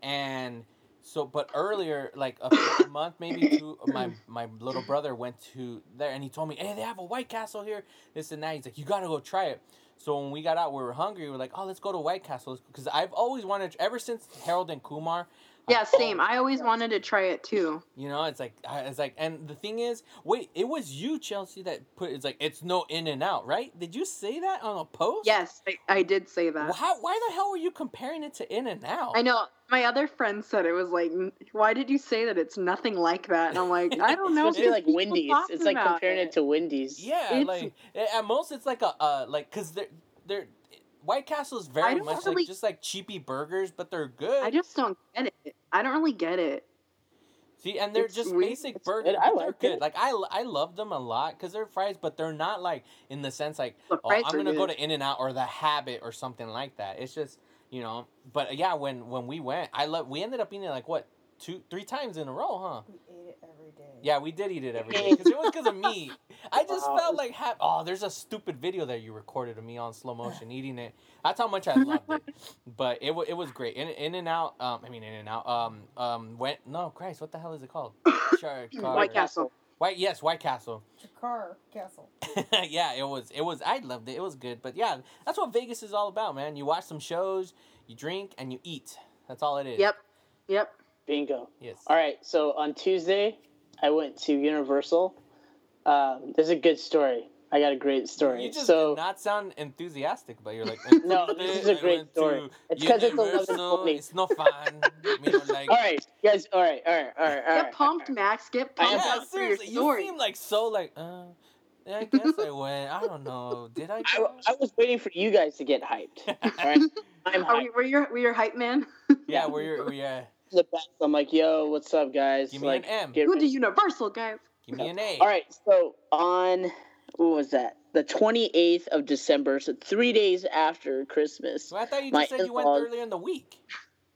[SPEAKER 1] and so but earlier, like a, month maybe two, uh, my my little brother went to there and he told me, hey, they have a White Castle here. This and that. He's like, you gotta go try it. So when we got out, we were hungry. We were like, oh, let's go to White Castle because I've always wanted ever since Harold and Kumar.
[SPEAKER 3] Yeah, same. I always wanted to try it too.
[SPEAKER 1] you know, it's like it's like, and the thing is, wait, it was you, Chelsea, that put it's like it's no in and out, right? Did you say that on a post?
[SPEAKER 3] Yes, I, I did say that.
[SPEAKER 1] How, why the hell were you comparing it to In and Out?
[SPEAKER 3] I know. My other friend said it was like, why did you say that? It's nothing like that. And I'm like, I don't know.
[SPEAKER 2] supposed to like Wendy's. It's like comparing it. to Wendy's.
[SPEAKER 1] Yeah,
[SPEAKER 3] It's-
[SPEAKER 1] like at most it's like a uh like because they're they're White Castle is very much
[SPEAKER 3] really-
[SPEAKER 1] like just like cheapy burgers, but they're good.
[SPEAKER 3] I just don't get it. I don't really get it.
[SPEAKER 1] See, and they're
[SPEAKER 3] It's
[SPEAKER 1] just
[SPEAKER 3] weird.
[SPEAKER 1] basic
[SPEAKER 2] It's
[SPEAKER 1] burgers.
[SPEAKER 2] good. I
[SPEAKER 1] but they're
[SPEAKER 2] like
[SPEAKER 1] good.
[SPEAKER 2] it.
[SPEAKER 1] Like I, I love them a lot because they're fries, but they're not like in the sense like
[SPEAKER 3] The
[SPEAKER 1] oh, I'm gonna go to In and Out or the Habit or something like that. It's just you know. But yeah, when when we went, I love. We ended up eating like what two, three times in a row, huh?
[SPEAKER 4] We ate it every day.
[SPEAKER 1] Yeah, we did eat it every day because it was because of me. I just
[SPEAKER 2] Wow.
[SPEAKER 1] felt like ha- oh, there's a stupid video that you recorded of me on slow motion eating it. That's how much I loved it. But it wa it was great. In in and out. Um, I mean in and out. Um, um, went no Christ. What the hell is it called? Sure,
[SPEAKER 3] White Castle.
[SPEAKER 1] White White, yes, White Castle.
[SPEAKER 4] Jakar Castle.
[SPEAKER 1] yeah, it was. It was. I loved it. It was good. But yeah, that's what Vegas is all about, man. You watch some shows, you drink, and you eat. That's all it is.
[SPEAKER 3] Yep. Yep.
[SPEAKER 2] Bingo.
[SPEAKER 1] Yes.
[SPEAKER 2] All right. So on Tuesday, I went to Universal. Um, this is a good story. I got a great story.
[SPEAKER 1] You just
[SPEAKER 2] so
[SPEAKER 1] did not sound enthusiastic, but you're like.
[SPEAKER 2] No, this is a
[SPEAKER 1] I
[SPEAKER 2] great story.
[SPEAKER 1] to
[SPEAKER 2] It's 'cause it's
[SPEAKER 1] Universal,
[SPEAKER 2] 11:20.
[SPEAKER 1] It's no fun. like.
[SPEAKER 2] all right, guys. All right, all right, all right, all
[SPEAKER 3] Get
[SPEAKER 2] right.
[SPEAKER 3] pumped, Max. Get
[SPEAKER 2] I am-
[SPEAKER 3] pumped
[SPEAKER 1] Yeah,
[SPEAKER 3] up for your
[SPEAKER 1] seriously, you seem like so like. Uh, yeah, I guess I went. I don't know. Did I?
[SPEAKER 2] I, I was waiting for you guys to get hyped. All right, I'm
[SPEAKER 3] Are
[SPEAKER 2] hyped.
[SPEAKER 3] we, were your were your hype man?
[SPEAKER 1] yeah, we're your. We uh,
[SPEAKER 2] the best. I'm like, yo, what's up, guys?
[SPEAKER 1] Give me
[SPEAKER 2] like,
[SPEAKER 1] an M.
[SPEAKER 2] get
[SPEAKER 3] Go to. Universal, guys.
[SPEAKER 1] give me an A.
[SPEAKER 2] All right, so on what was that? The 28th of December, so three days after Christmas.
[SPEAKER 1] So I thought you just said you went
[SPEAKER 2] in-laws-
[SPEAKER 1] earlier in the week.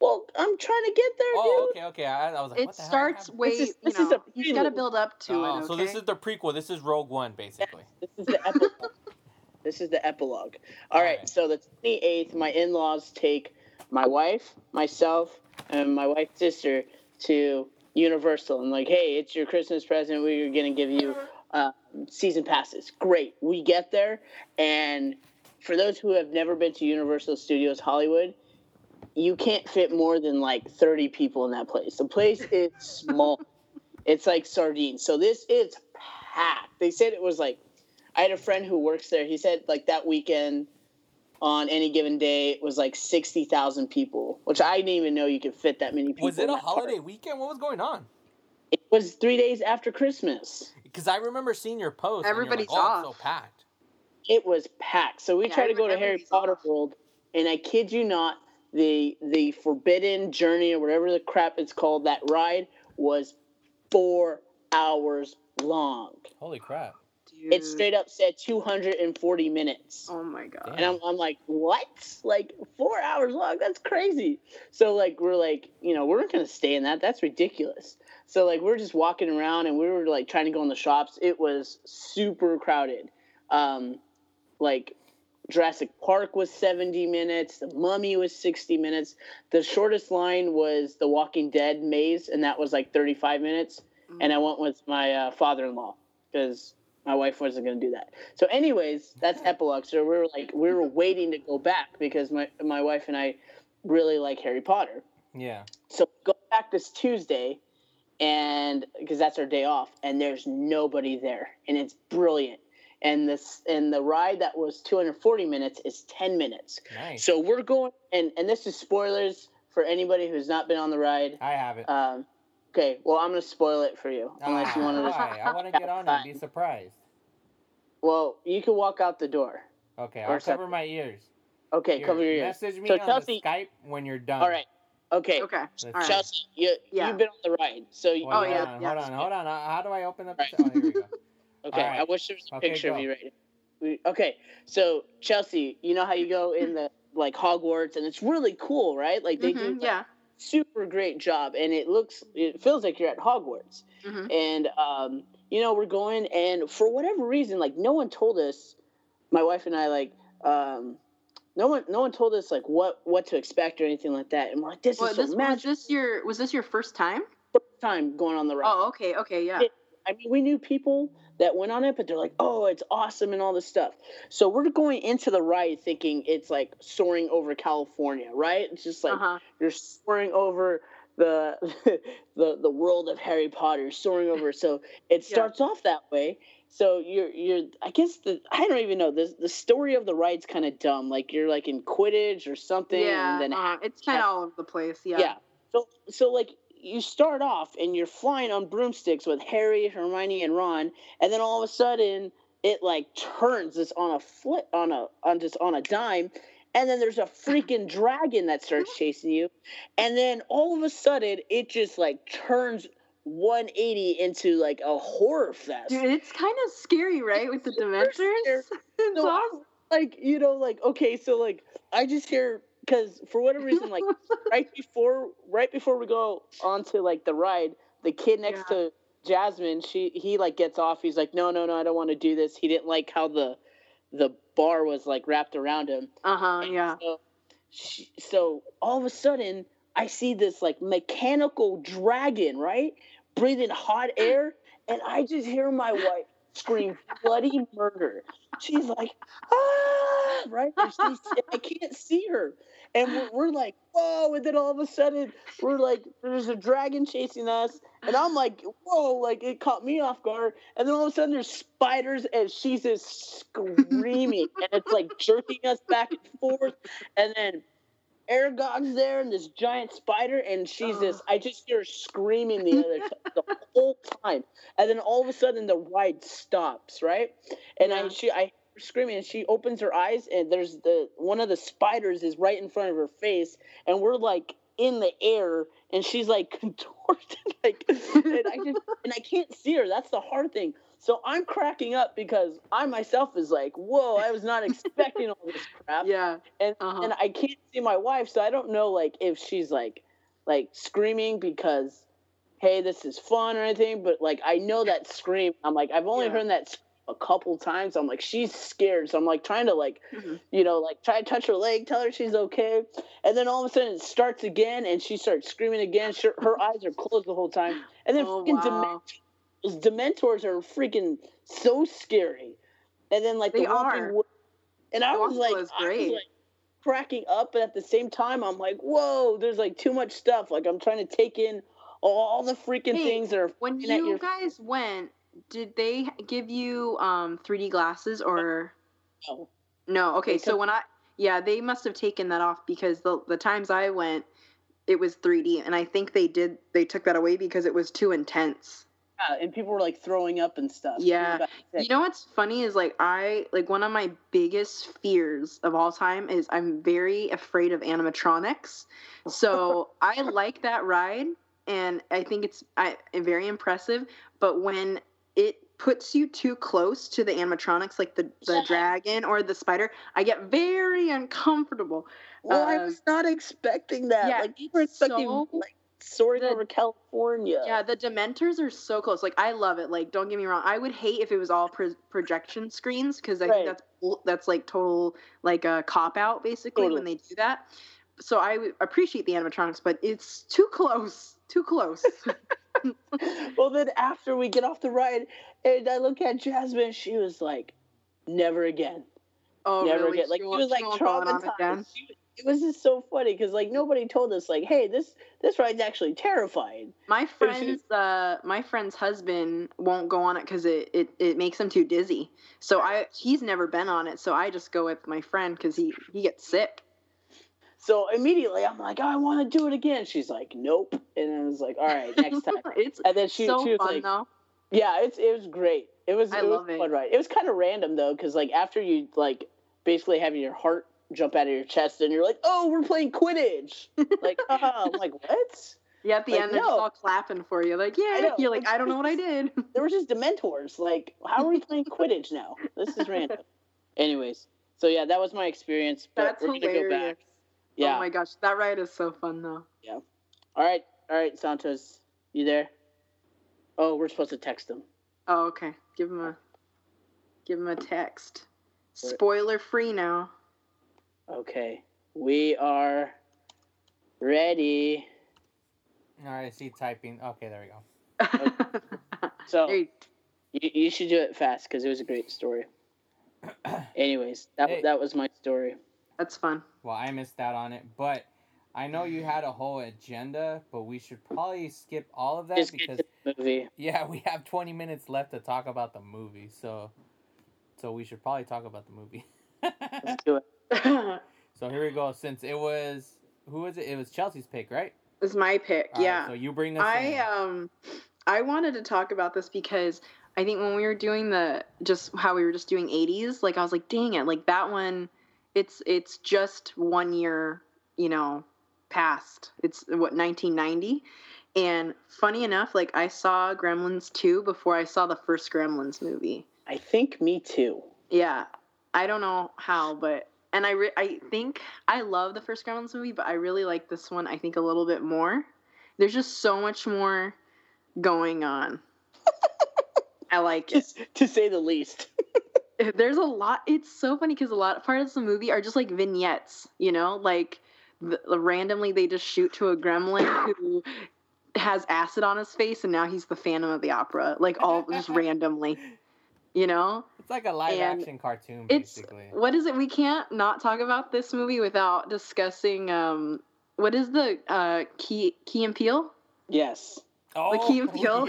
[SPEAKER 2] Well, I'm trying to get there,
[SPEAKER 1] Oh,
[SPEAKER 2] dude.
[SPEAKER 1] okay, okay. I, I was like,
[SPEAKER 3] It
[SPEAKER 1] what the hell
[SPEAKER 3] starts
[SPEAKER 1] happened?
[SPEAKER 3] way.
[SPEAKER 2] This is- this
[SPEAKER 3] you
[SPEAKER 2] is
[SPEAKER 3] know,
[SPEAKER 2] a
[SPEAKER 3] he's got to
[SPEAKER 2] prelude.
[SPEAKER 3] build up to
[SPEAKER 1] Oh,
[SPEAKER 3] it. Okay.
[SPEAKER 1] so this is the prequel. This is Rogue One, basically.
[SPEAKER 2] This is the epilogue. this is the epilogue. All right,
[SPEAKER 1] Alright.
[SPEAKER 2] so the 28th, my in-laws take my wife, myself, and my wife's sister to Universal. and like, hey, it's your Christmas present. We're gonna give you uh, season passes. Great. We get there, and for those who have never been to Universal Studios Hollywood, you can't fit more than like 30 people in that place. The place is small. it's like sardines. So this is packed. They said it was like I had a friend who works there. He said like that weekend on any given day was like 60,000 people, which I didn't even know you could fit that many people.
[SPEAKER 1] Was it
[SPEAKER 2] in
[SPEAKER 1] a
[SPEAKER 2] that park.
[SPEAKER 1] holiday weekend? What was going on?
[SPEAKER 2] It was 3 days after Christmas.
[SPEAKER 1] Because I remember seeing your post. and you're like,
[SPEAKER 3] Everybody's
[SPEAKER 1] oh, it's
[SPEAKER 3] off.
[SPEAKER 1] so packed.
[SPEAKER 2] It was packed. So we
[SPEAKER 3] Yeah,
[SPEAKER 2] tried to go to Harry Potter
[SPEAKER 3] off.
[SPEAKER 2] World, and I kid you not, the the Forbidden Journey or whatever the crap it's called, that ride was four hours long.
[SPEAKER 1] Holy crap.
[SPEAKER 3] Dude.
[SPEAKER 2] It straight up said 240 minutes.
[SPEAKER 3] Oh my god.
[SPEAKER 2] And I'm, I'm like, what? Like four hours long? That's crazy. So like we're like, you know, we're not gonna stay in that. That's ridiculous. So like we're just walking around and we were like trying to go in the shops. It was super crowded. Um, like Jurassic Park was 70 minutes. The Mummy was 60 minutes. The shortest line was the Walking Dead maze, and that was like 35 minutes. And I went with my uh, father-in-law because my wife wasn't going to do that. So, anyways, that's epilogue. So we were like, we were waiting to go back because my my wife and I really like Harry Potter.
[SPEAKER 1] Yeah.
[SPEAKER 2] So go back this Tuesday, and because that's our day off, and there's nobody there, and it's brilliant. And this and the ride that was 240 minutes is 10 minutes.
[SPEAKER 1] Nice.
[SPEAKER 2] So we're going, and and this is spoilers for anybody who's not been on the ride.
[SPEAKER 1] I have it.
[SPEAKER 2] Um, okay, well I'm gonna spoil it for you unless you want to.
[SPEAKER 1] Why? I want to get on it and be surprised.
[SPEAKER 2] Well, you can walk out the door.
[SPEAKER 1] Okay,
[SPEAKER 2] Or
[SPEAKER 1] I'll cover my ears.
[SPEAKER 2] Okay,
[SPEAKER 1] Here,
[SPEAKER 2] cover your ears.
[SPEAKER 1] Message me
[SPEAKER 2] So
[SPEAKER 1] on
[SPEAKER 2] Chelsea-
[SPEAKER 1] the Skype when you're done.
[SPEAKER 2] All right. Okay.
[SPEAKER 3] Okay.
[SPEAKER 1] Let's
[SPEAKER 3] All right.
[SPEAKER 2] Chelsea, you
[SPEAKER 3] Yeah.
[SPEAKER 2] you've been on the ride, so you,
[SPEAKER 1] Hold
[SPEAKER 3] Oh, yeah,
[SPEAKER 1] on,
[SPEAKER 3] yeah.
[SPEAKER 1] hold on, hold on. Uh, How do I open up? The
[SPEAKER 2] Right.
[SPEAKER 1] oh, here we go.
[SPEAKER 2] Okay,
[SPEAKER 1] All right.
[SPEAKER 2] I wish there was a
[SPEAKER 1] Okay,
[SPEAKER 2] picture
[SPEAKER 1] go.
[SPEAKER 2] of you right we, Okay, so Chelsea, you know how you go in the like Hogwarts, and it's really cool, right? Like they do
[SPEAKER 3] Mhm, yeah.
[SPEAKER 2] Super great job, and it looks, it feels like you're at Hogwarts.
[SPEAKER 3] Mhm.
[SPEAKER 2] And um, you know, we're going, and for whatever reason, like no one told us, my wife and I, like, um, no one, no one told us like what what to expect or anything like that. And we're like, this
[SPEAKER 3] Well,
[SPEAKER 2] is so
[SPEAKER 3] this was this your was this your first time?
[SPEAKER 2] First time going on the ride.
[SPEAKER 3] Oh, okay, okay, yeah.
[SPEAKER 2] Yeah. I mean, we knew people that went on it, but they're like, "Oh, it's awesome" and all this stuff. So we're going into the ride thinking it's like soaring over California, right? It's just like
[SPEAKER 3] Uh huh.
[SPEAKER 2] you're soaring over the the the world of Harry Potter, soaring over. So it
[SPEAKER 3] Yeah.
[SPEAKER 2] starts off that way. So you're you're I guess the I don't even know the the story of the ride's kind of dumb. Like you're like in Quidditch or something,
[SPEAKER 3] Yeah.
[SPEAKER 2] and then
[SPEAKER 3] uh, it's kind of all over the place. Yeah.
[SPEAKER 2] yeah. So so like you start off and you're flying on broomsticks with Harry, Hermione, and Ron, and then all of a sudden it like turns this on a flip on a on just on a dime, and then there's a freaking dragon that starts chasing you, and then all of a sudden it just like turns 180 into like a horror fest.
[SPEAKER 3] Dude, it's kind of scary, right? With the
[SPEAKER 2] scary.
[SPEAKER 3] it's
[SPEAKER 2] So,
[SPEAKER 3] awesome.
[SPEAKER 2] like you know like okay so like I just hear because for whatever reason like right before right before we go onto like the ride, the kid next
[SPEAKER 3] Yeah.
[SPEAKER 2] to Jasmine, she he like gets off. He's like, no, no, no, I don't want to do this. He didn't like how the the bar was like wrapped around him.
[SPEAKER 3] Uh huh. Yeah.
[SPEAKER 2] So, she, so all of a sudden, I see this like mechanical dragon, right, breathing hot air, and I just hear my wife scream bloody murder. She's like, ah, right? She's, I can't see her. And we're, we're like, whoa. And then all of a sudden, we're like, there's a dragon chasing us. And I'm like, whoa, like it caught me off guard. And then all of a sudden, there's spiders, and she's just screaming. and it's like jerking us back and forth. And then Aragog's there and this giant spider, and she's just, I just hear her screaming the other t- the whole time. And then all of a sudden the ride stops, right? And I she I screaming and she opens her eyes and there's the one of the spiders is right in front of her face, and we're like in the air and she's like contorted like and I just and I can't see her. That's the hard thing. So I'm cracking up because I myself is like, whoa, I was not expecting all this crap
[SPEAKER 3] Yeah.
[SPEAKER 2] and
[SPEAKER 3] Uh-huh.
[SPEAKER 2] and I can't see my wife, so I don't know like if she's like like screaming because hey, this is fun or anything. But like I know that scream. I'm like I've only
[SPEAKER 3] Yeah.
[SPEAKER 2] heard that scream a couple times. I'm like she's scared, so I'm like trying to like
[SPEAKER 3] Mhm.
[SPEAKER 2] you know like try to touch her leg, tell her she's okay, and then all of a sudden it starts again, and she starts screaming again. She, her eyes are closed the whole time, and then
[SPEAKER 3] Oh,
[SPEAKER 2] freaking
[SPEAKER 3] wow.
[SPEAKER 2] Dementors, Dementors are freaking so scary. And then like
[SPEAKER 3] They
[SPEAKER 2] the
[SPEAKER 3] are.
[SPEAKER 2] and I was like, I was like cracking up, but at the same time, I'm like, whoa, there's like too much stuff. Like I'm trying to take in all the freaking
[SPEAKER 3] Hey,
[SPEAKER 2] things that are
[SPEAKER 3] When you
[SPEAKER 2] your-
[SPEAKER 3] guys went, did they give you um 3D glasses or
[SPEAKER 2] No.
[SPEAKER 3] no? Okay,
[SPEAKER 2] They
[SPEAKER 3] so when I yeah, they must have taken that off because the the times I went, it was 3D, and I think they did they took that away because it was too intense.
[SPEAKER 2] Yeah, and people were like throwing up and stuff.
[SPEAKER 3] Yeah.
[SPEAKER 2] People got sick.
[SPEAKER 3] You know what's funny is like I like one of my biggest fears of all time is I'm very afraid of animatronics. So I like that ride and I think it's I very impressive, but when it puts you too close to the animatronics like the the
[SPEAKER 2] Yeah.
[SPEAKER 3] dragon or the spider, I get very uncomfortable.
[SPEAKER 2] well, I
[SPEAKER 3] uh,
[SPEAKER 2] was not expecting that.
[SPEAKER 3] yeah,
[SPEAKER 2] like you were expecting
[SPEAKER 3] so-
[SPEAKER 2] like soaring
[SPEAKER 3] the-
[SPEAKER 2] over California.
[SPEAKER 3] Yeah, the Dementors are so close. Like I love it. Like don't get me wrong, I would hate if it was all pro- projection screens because I
[SPEAKER 2] Right.
[SPEAKER 3] think that's that's like total like a cop out basically when they do that. So I appreciate the animatronics, but it's too close, too close.
[SPEAKER 2] well, then after we get off the ride, and I look at Jasmine, she was like, "Never again."
[SPEAKER 3] oh,
[SPEAKER 2] never
[SPEAKER 3] really?
[SPEAKER 2] again. Like
[SPEAKER 3] She
[SPEAKER 2] was like
[SPEAKER 3] she won't go on it
[SPEAKER 2] traumatized. She it was just so funny because like nobody told us like, hey, this this ride's actually terrifying.
[SPEAKER 3] My friend's uh, my friend's husband won't go on it because it, it it makes him too dizzy. So I he's never been on it, so I just go with my friend because he he gets sick.
[SPEAKER 2] So immediately I'm like, oh, I want to do it again. She's like, nope. And I was like, all right, next time.
[SPEAKER 3] it's
[SPEAKER 2] And then she,
[SPEAKER 3] so
[SPEAKER 2] she was
[SPEAKER 3] fun
[SPEAKER 2] like,
[SPEAKER 3] though.
[SPEAKER 2] yeah, it's it was great. It was
[SPEAKER 3] I
[SPEAKER 2] it was
[SPEAKER 3] it.
[SPEAKER 2] fun ride. It was kind of random though because like after you like basically having your heart jump out of your chest and you're like, oh, we're playing Quidditch. like, haha. Uh-huh. I'm like, what?
[SPEAKER 3] Yeah, at the
[SPEAKER 2] Like,
[SPEAKER 3] end they're just all clapping for you, like, yeah. You're like, I don't know what I did.
[SPEAKER 2] There were just Dementors. Like, how are we playing Quidditch now? This is random. Anyways, so yeah, that was my experience. But
[SPEAKER 3] That's
[SPEAKER 2] we're gonna
[SPEAKER 3] hilarious.
[SPEAKER 2] go back. Oh yeah.
[SPEAKER 3] Oh my gosh, that ride is so fun though. Yeah.
[SPEAKER 2] All right, all right, Santos, you there? Oh, we're supposed to text him.
[SPEAKER 3] Oh, okay. Give him a give him a text. Spoiler free now.
[SPEAKER 2] Okay, we are ready.
[SPEAKER 1] All right, I see typing. Okay, there we go.
[SPEAKER 2] So
[SPEAKER 3] There you-
[SPEAKER 2] you, you should do it fast because it was a great story. Anyways, that
[SPEAKER 1] Hey.
[SPEAKER 2] that was my story.
[SPEAKER 3] that's fun.
[SPEAKER 1] Well, I missed out on it, but I know you had a whole agenda, but we should probably skip all of that
[SPEAKER 2] Just
[SPEAKER 1] because
[SPEAKER 2] movie.
[SPEAKER 1] yeah, we have 20 minutes left to talk about the movie. So so we should probably talk about the movie.
[SPEAKER 2] Let's do it.
[SPEAKER 1] so here we go since it was who was it? It was Chelsea's pick, right?
[SPEAKER 3] It was my pick.
[SPEAKER 1] All right,
[SPEAKER 3] yeah.
[SPEAKER 1] so you bring us
[SPEAKER 3] I
[SPEAKER 1] in.
[SPEAKER 3] um I wanted to talk about this because I think when we were doing the just how we were just doing 80s, like I was like, dang it, like that one it's it's just one year, you know, past. It's what 1990. And funny enough, like I saw Gremlins 2 before I saw the first Gremlins movie.
[SPEAKER 2] I think me too.
[SPEAKER 3] Yeah. I don't know how, but and I re- I think I love the first Gremlins movie, but I really like this one. I think a little bit more. There's just so much more going on. I like it.
[SPEAKER 2] Just to say the least.
[SPEAKER 3] There's a lot. It's so funny because a lot of parts of the movie are just like vignettes. You know, like the, randomly they just shoot to a gremlin who has acid on his face and now he's the Phantom of the Opera, like all just randomly. You know?
[SPEAKER 1] It's like a live
[SPEAKER 3] And
[SPEAKER 1] action cartoon,
[SPEAKER 3] It's
[SPEAKER 1] basically.
[SPEAKER 3] what is it? We can't not talk about this movie without discussing um what is the uh Key Key and Peele?
[SPEAKER 2] Yes.
[SPEAKER 1] Oh,
[SPEAKER 3] the Key and Peele.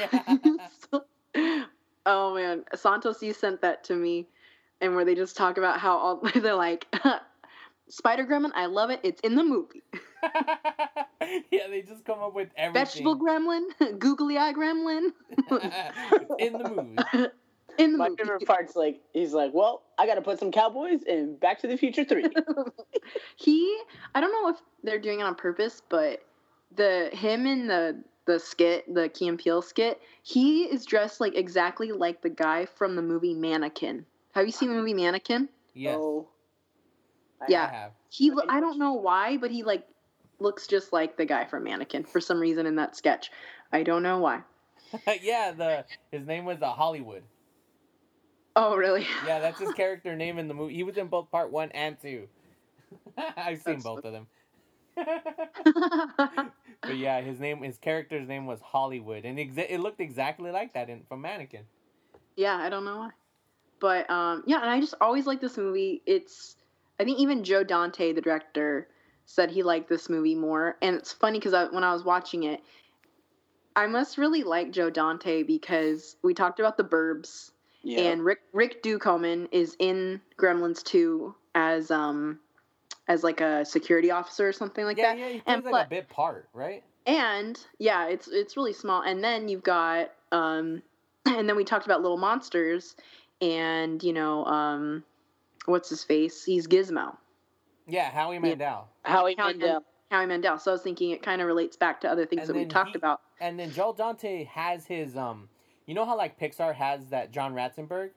[SPEAKER 1] yeah.
[SPEAKER 3] oh man, Santos, you sent that to me, and where they just talk about how all they're like, Spider Gremlin, I love it. It's in the movie.
[SPEAKER 1] yeah, they just come up with everything.
[SPEAKER 3] Vegetable Gremlin, Googly Eye Gremlin,
[SPEAKER 1] in the movie.
[SPEAKER 3] in the
[SPEAKER 2] My
[SPEAKER 3] movie.
[SPEAKER 2] favorite part's like he's like, well, I got to put some cowboys in Back to the Future Three.
[SPEAKER 3] he, I don't know if they're doing it on purpose, but the him in the the skit, the Key and Peele skit, he is dressed like exactly like the guy from the movie Mannequin. Have you seen the movie Mannequin?
[SPEAKER 1] Yes.
[SPEAKER 2] So, I-
[SPEAKER 3] Yeah.
[SPEAKER 1] I have.
[SPEAKER 3] He, lo- I don't know why, but he like looks just like the guy from Mannequin for some reason in that sketch. I don't know why.
[SPEAKER 1] yeah, the his name was uh, Hollywood.
[SPEAKER 3] Oh, really?
[SPEAKER 1] Yeah, that's his character name in the movie. He was in both part one and two. I've seen
[SPEAKER 3] That's-
[SPEAKER 1] both of them. but yeah, his name, his character's name was Hollywood, and exa- it looked exactly like that in from Mannequin.
[SPEAKER 3] yeah, I don't know why. But um, yeah, and I just always like this movie. It's I think even Joe Dante, the director, said he liked this movie more. And it's funny because I, when I was watching it, I must really like Joe Dante because we talked about the Burbs,
[SPEAKER 2] yeah.
[SPEAKER 3] and Rick Rick Ducommun is in Gremlins 2 as um as like a security officer or something like
[SPEAKER 1] yeah,
[SPEAKER 3] that.
[SPEAKER 1] yeah, he plays
[SPEAKER 3] and
[SPEAKER 1] like a bit part, right?
[SPEAKER 3] and yeah, it's it's really small. And then you've got um and then we talked about Little Monsters and you know um what's his face? He's Gizmo.
[SPEAKER 1] Yeah, Howie Mandel.
[SPEAKER 2] Howie
[SPEAKER 3] Howie
[SPEAKER 2] Mandel.
[SPEAKER 3] Howie Mandel. So I was thinking it kind of relates back to other things
[SPEAKER 1] And
[SPEAKER 3] that we talked
[SPEAKER 1] he-
[SPEAKER 3] about.
[SPEAKER 1] And then Joel Dante has his um, you know how like Pixar has that John Ratzenberg.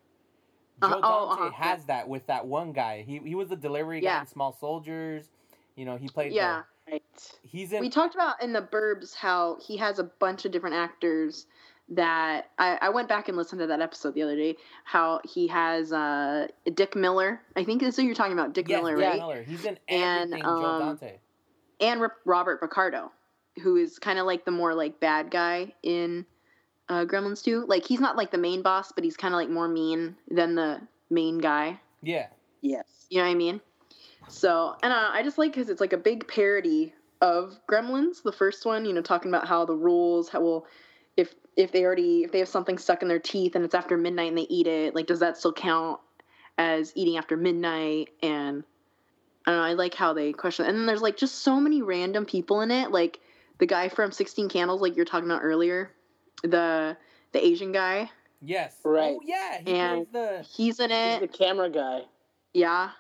[SPEAKER 1] Joe
[SPEAKER 3] Uh-huh,
[SPEAKER 1] Dante
[SPEAKER 3] oh, uh-huh,
[SPEAKER 1] has that with that one guy. He he was the delivery guy
[SPEAKER 3] Yeah.
[SPEAKER 1] in Small Soldiers. You know, he played.
[SPEAKER 3] Yeah.
[SPEAKER 2] Right.
[SPEAKER 1] He's in.
[SPEAKER 3] We talked about in the Burbs how he has a bunch of different actors that I, I went back and listened to that episode the other day. How he has uh, Dick Miller. I think that's what you're talking about, Dick
[SPEAKER 1] yes,
[SPEAKER 3] Miller,
[SPEAKER 1] yeah,
[SPEAKER 3] right?
[SPEAKER 1] Miller. He's in
[SPEAKER 3] And,
[SPEAKER 1] everything. Joe
[SPEAKER 3] um,
[SPEAKER 1] Dante.
[SPEAKER 3] and Ro- Robert Picardo, who is kind of like the more like bad guy in uh, Gremlins 2. Like he's not like the main boss, but he's kind of like more mean than the main guy.
[SPEAKER 1] Yeah.
[SPEAKER 2] Yes.
[SPEAKER 3] You know what I mean? So, and uh, I just like because it's like a big parody of Gremlins, the first one. You know, talking about how the rules, how well, if if they already if they have something stuck in their teeth and it's after midnight and they eat it, like does that still count as eating after midnight? And I don't know. I like how they question. And then there's like just so many random people in it, like the guy from Sixteen Candles, like you're talking about earlier, the the Asian guy.
[SPEAKER 1] Yes.
[SPEAKER 2] Right.
[SPEAKER 1] Oh yeah. He
[SPEAKER 3] And-
[SPEAKER 1] the
[SPEAKER 3] He's in it.
[SPEAKER 2] He's
[SPEAKER 3] it.
[SPEAKER 2] the camera guy.
[SPEAKER 3] Yeah.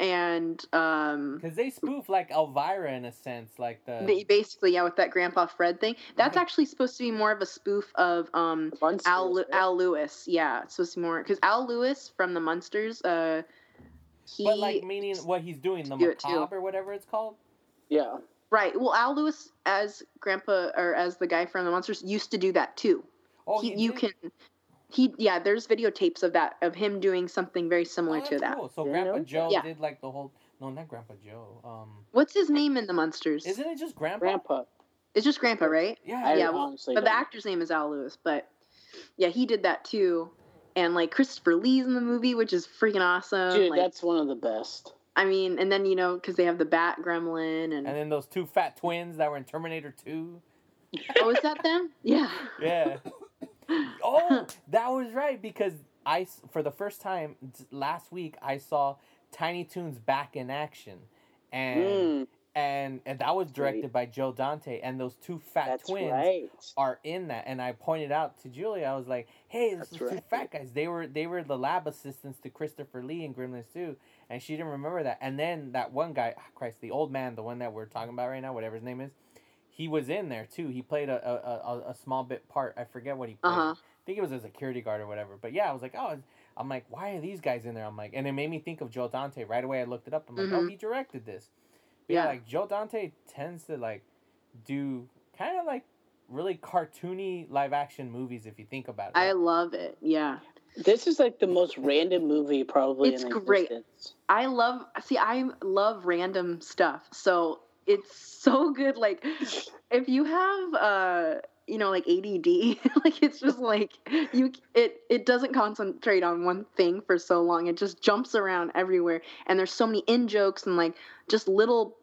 [SPEAKER 3] And um
[SPEAKER 1] because they spoof like Elvira in a sense, like the.
[SPEAKER 3] They- basically, yeah, with that Grandpa Fred thing. That's
[SPEAKER 1] Right.
[SPEAKER 3] actually supposed to be more of a spoof of um
[SPEAKER 2] Munsters,
[SPEAKER 3] Al Lew-
[SPEAKER 2] right?
[SPEAKER 3] Al Lewis. Yeah, it's supposed to be more because Al Lewis from the Munsters. Uh, he
[SPEAKER 1] but like meaning what he's doing, the
[SPEAKER 3] do it too.
[SPEAKER 1] macabre or whatever it's called.
[SPEAKER 2] Yeah.
[SPEAKER 3] right. Well, Al Lewis as Grandpa or as the guy from the Munsters used to do that too.
[SPEAKER 1] Oh,
[SPEAKER 3] he,
[SPEAKER 1] he
[SPEAKER 3] you can. He yeah, there's videotapes of that of him doing something very
[SPEAKER 1] Oh,
[SPEAKER 3] similar
[SPEAKER 1] that's
[SPEAKER 3] to that.
[SPEAKER 1] Cool. So
[SPEAKER 2] Yeah,
[SPEAKER 1] Grandpa
[SPEAKER 2] no?
[SPEAKER 1] Joe
[SPEAKER 3] Yeah.
[SPEAKER 1] did like the whole. No, not Grandpa Joe. Um,
[SPEAKER 3] What's his name in the Munsters?
[SPEAKER 1] isn't it just Grandpa?
[SPEAKER 2] Grandpa.
[SPEAKER 3] It's just Grandpa, right?
[SPEAKER 1] Yeah.
[SPEAKER 2] I
[SPEAKER 3] yeah, well,
[SPEAKER 2] honestly
[SPEAKER 3] But the
[SPEAKER 2] don't.
[SPEAKER 3] actor's name is Al Lewis. But yeah, he did that too. And like Christopher Lee's in the movie, which is freaking awesome.
[SPEAKER 2] Dude,
[SPEAKER 3] like,
[SPEAKER 2] that's one of the best.
[SPEAKER 3] I mean, and then you know because they have the Bat Gremlin and,
[SPEAKER 1] And then those two fat twins that were in Terminator 2.
[SPEAKER 3] oh, is that them? Yeah.
[SPEAKER 1] Yeah. Oh, that was right because I for the first time last week I saw Tiny Toons back in action, and
[SPEAKER 2] Mm,
[SPEAKER 1] and and that was directed by Joe Dante, and those two fat
[SPEAKER 2] that's
[SPEAKER 1] twins
[SPEAKER 2] right.
[SPEAKER 1] are in that. And I pointed out to Julia, I was like, "Hey, this
[SPEAKER 2] That's
[SPEAKER 1] is two fat guys. They were they were the lab assistants to Christopher Lee in Gremlins 2. and she didn't remember that. And then that one guy, ah, Christ, the old man, the one that we're talking about right now, whatever his name is, he was in there too. He played a a, a, a small bit part. I forget what he played.
[SPEAKER 3] Uh-huh.
[SPEAKER 1] I think it was a security guard or whatever. But yeah, I was like, oh, I'm like, why are these guys in there? I'm like, and it made me think of Joe Dante right away. I looked it up. I'm like, oh,
[SPEAKER 3] Mhm.
[SPEAKER 1] he directed this. But yeah,
[SPEAKER 3] Yeah.
[SPEAKER 1] like Joe Dante tends to like do kind of like really cartoony live action movies if you think about it.
[SPEAKER 3] I love it. Yeah.
[SPEAKER 2] This is like the most random movie probably
[SPEAKER 3] It's
[SPEAKER 2] in
[SPEAKER 3] great.
[SPEAKER 2] existence.
[SPEAKER 3] I love see I love random stuff. So it's so good. Like if you have uh you know like ADD, like it's just like you it it doesn't concentrate on one thing for so long. It just jumps around everywhere, and there's so many in jokes and like just little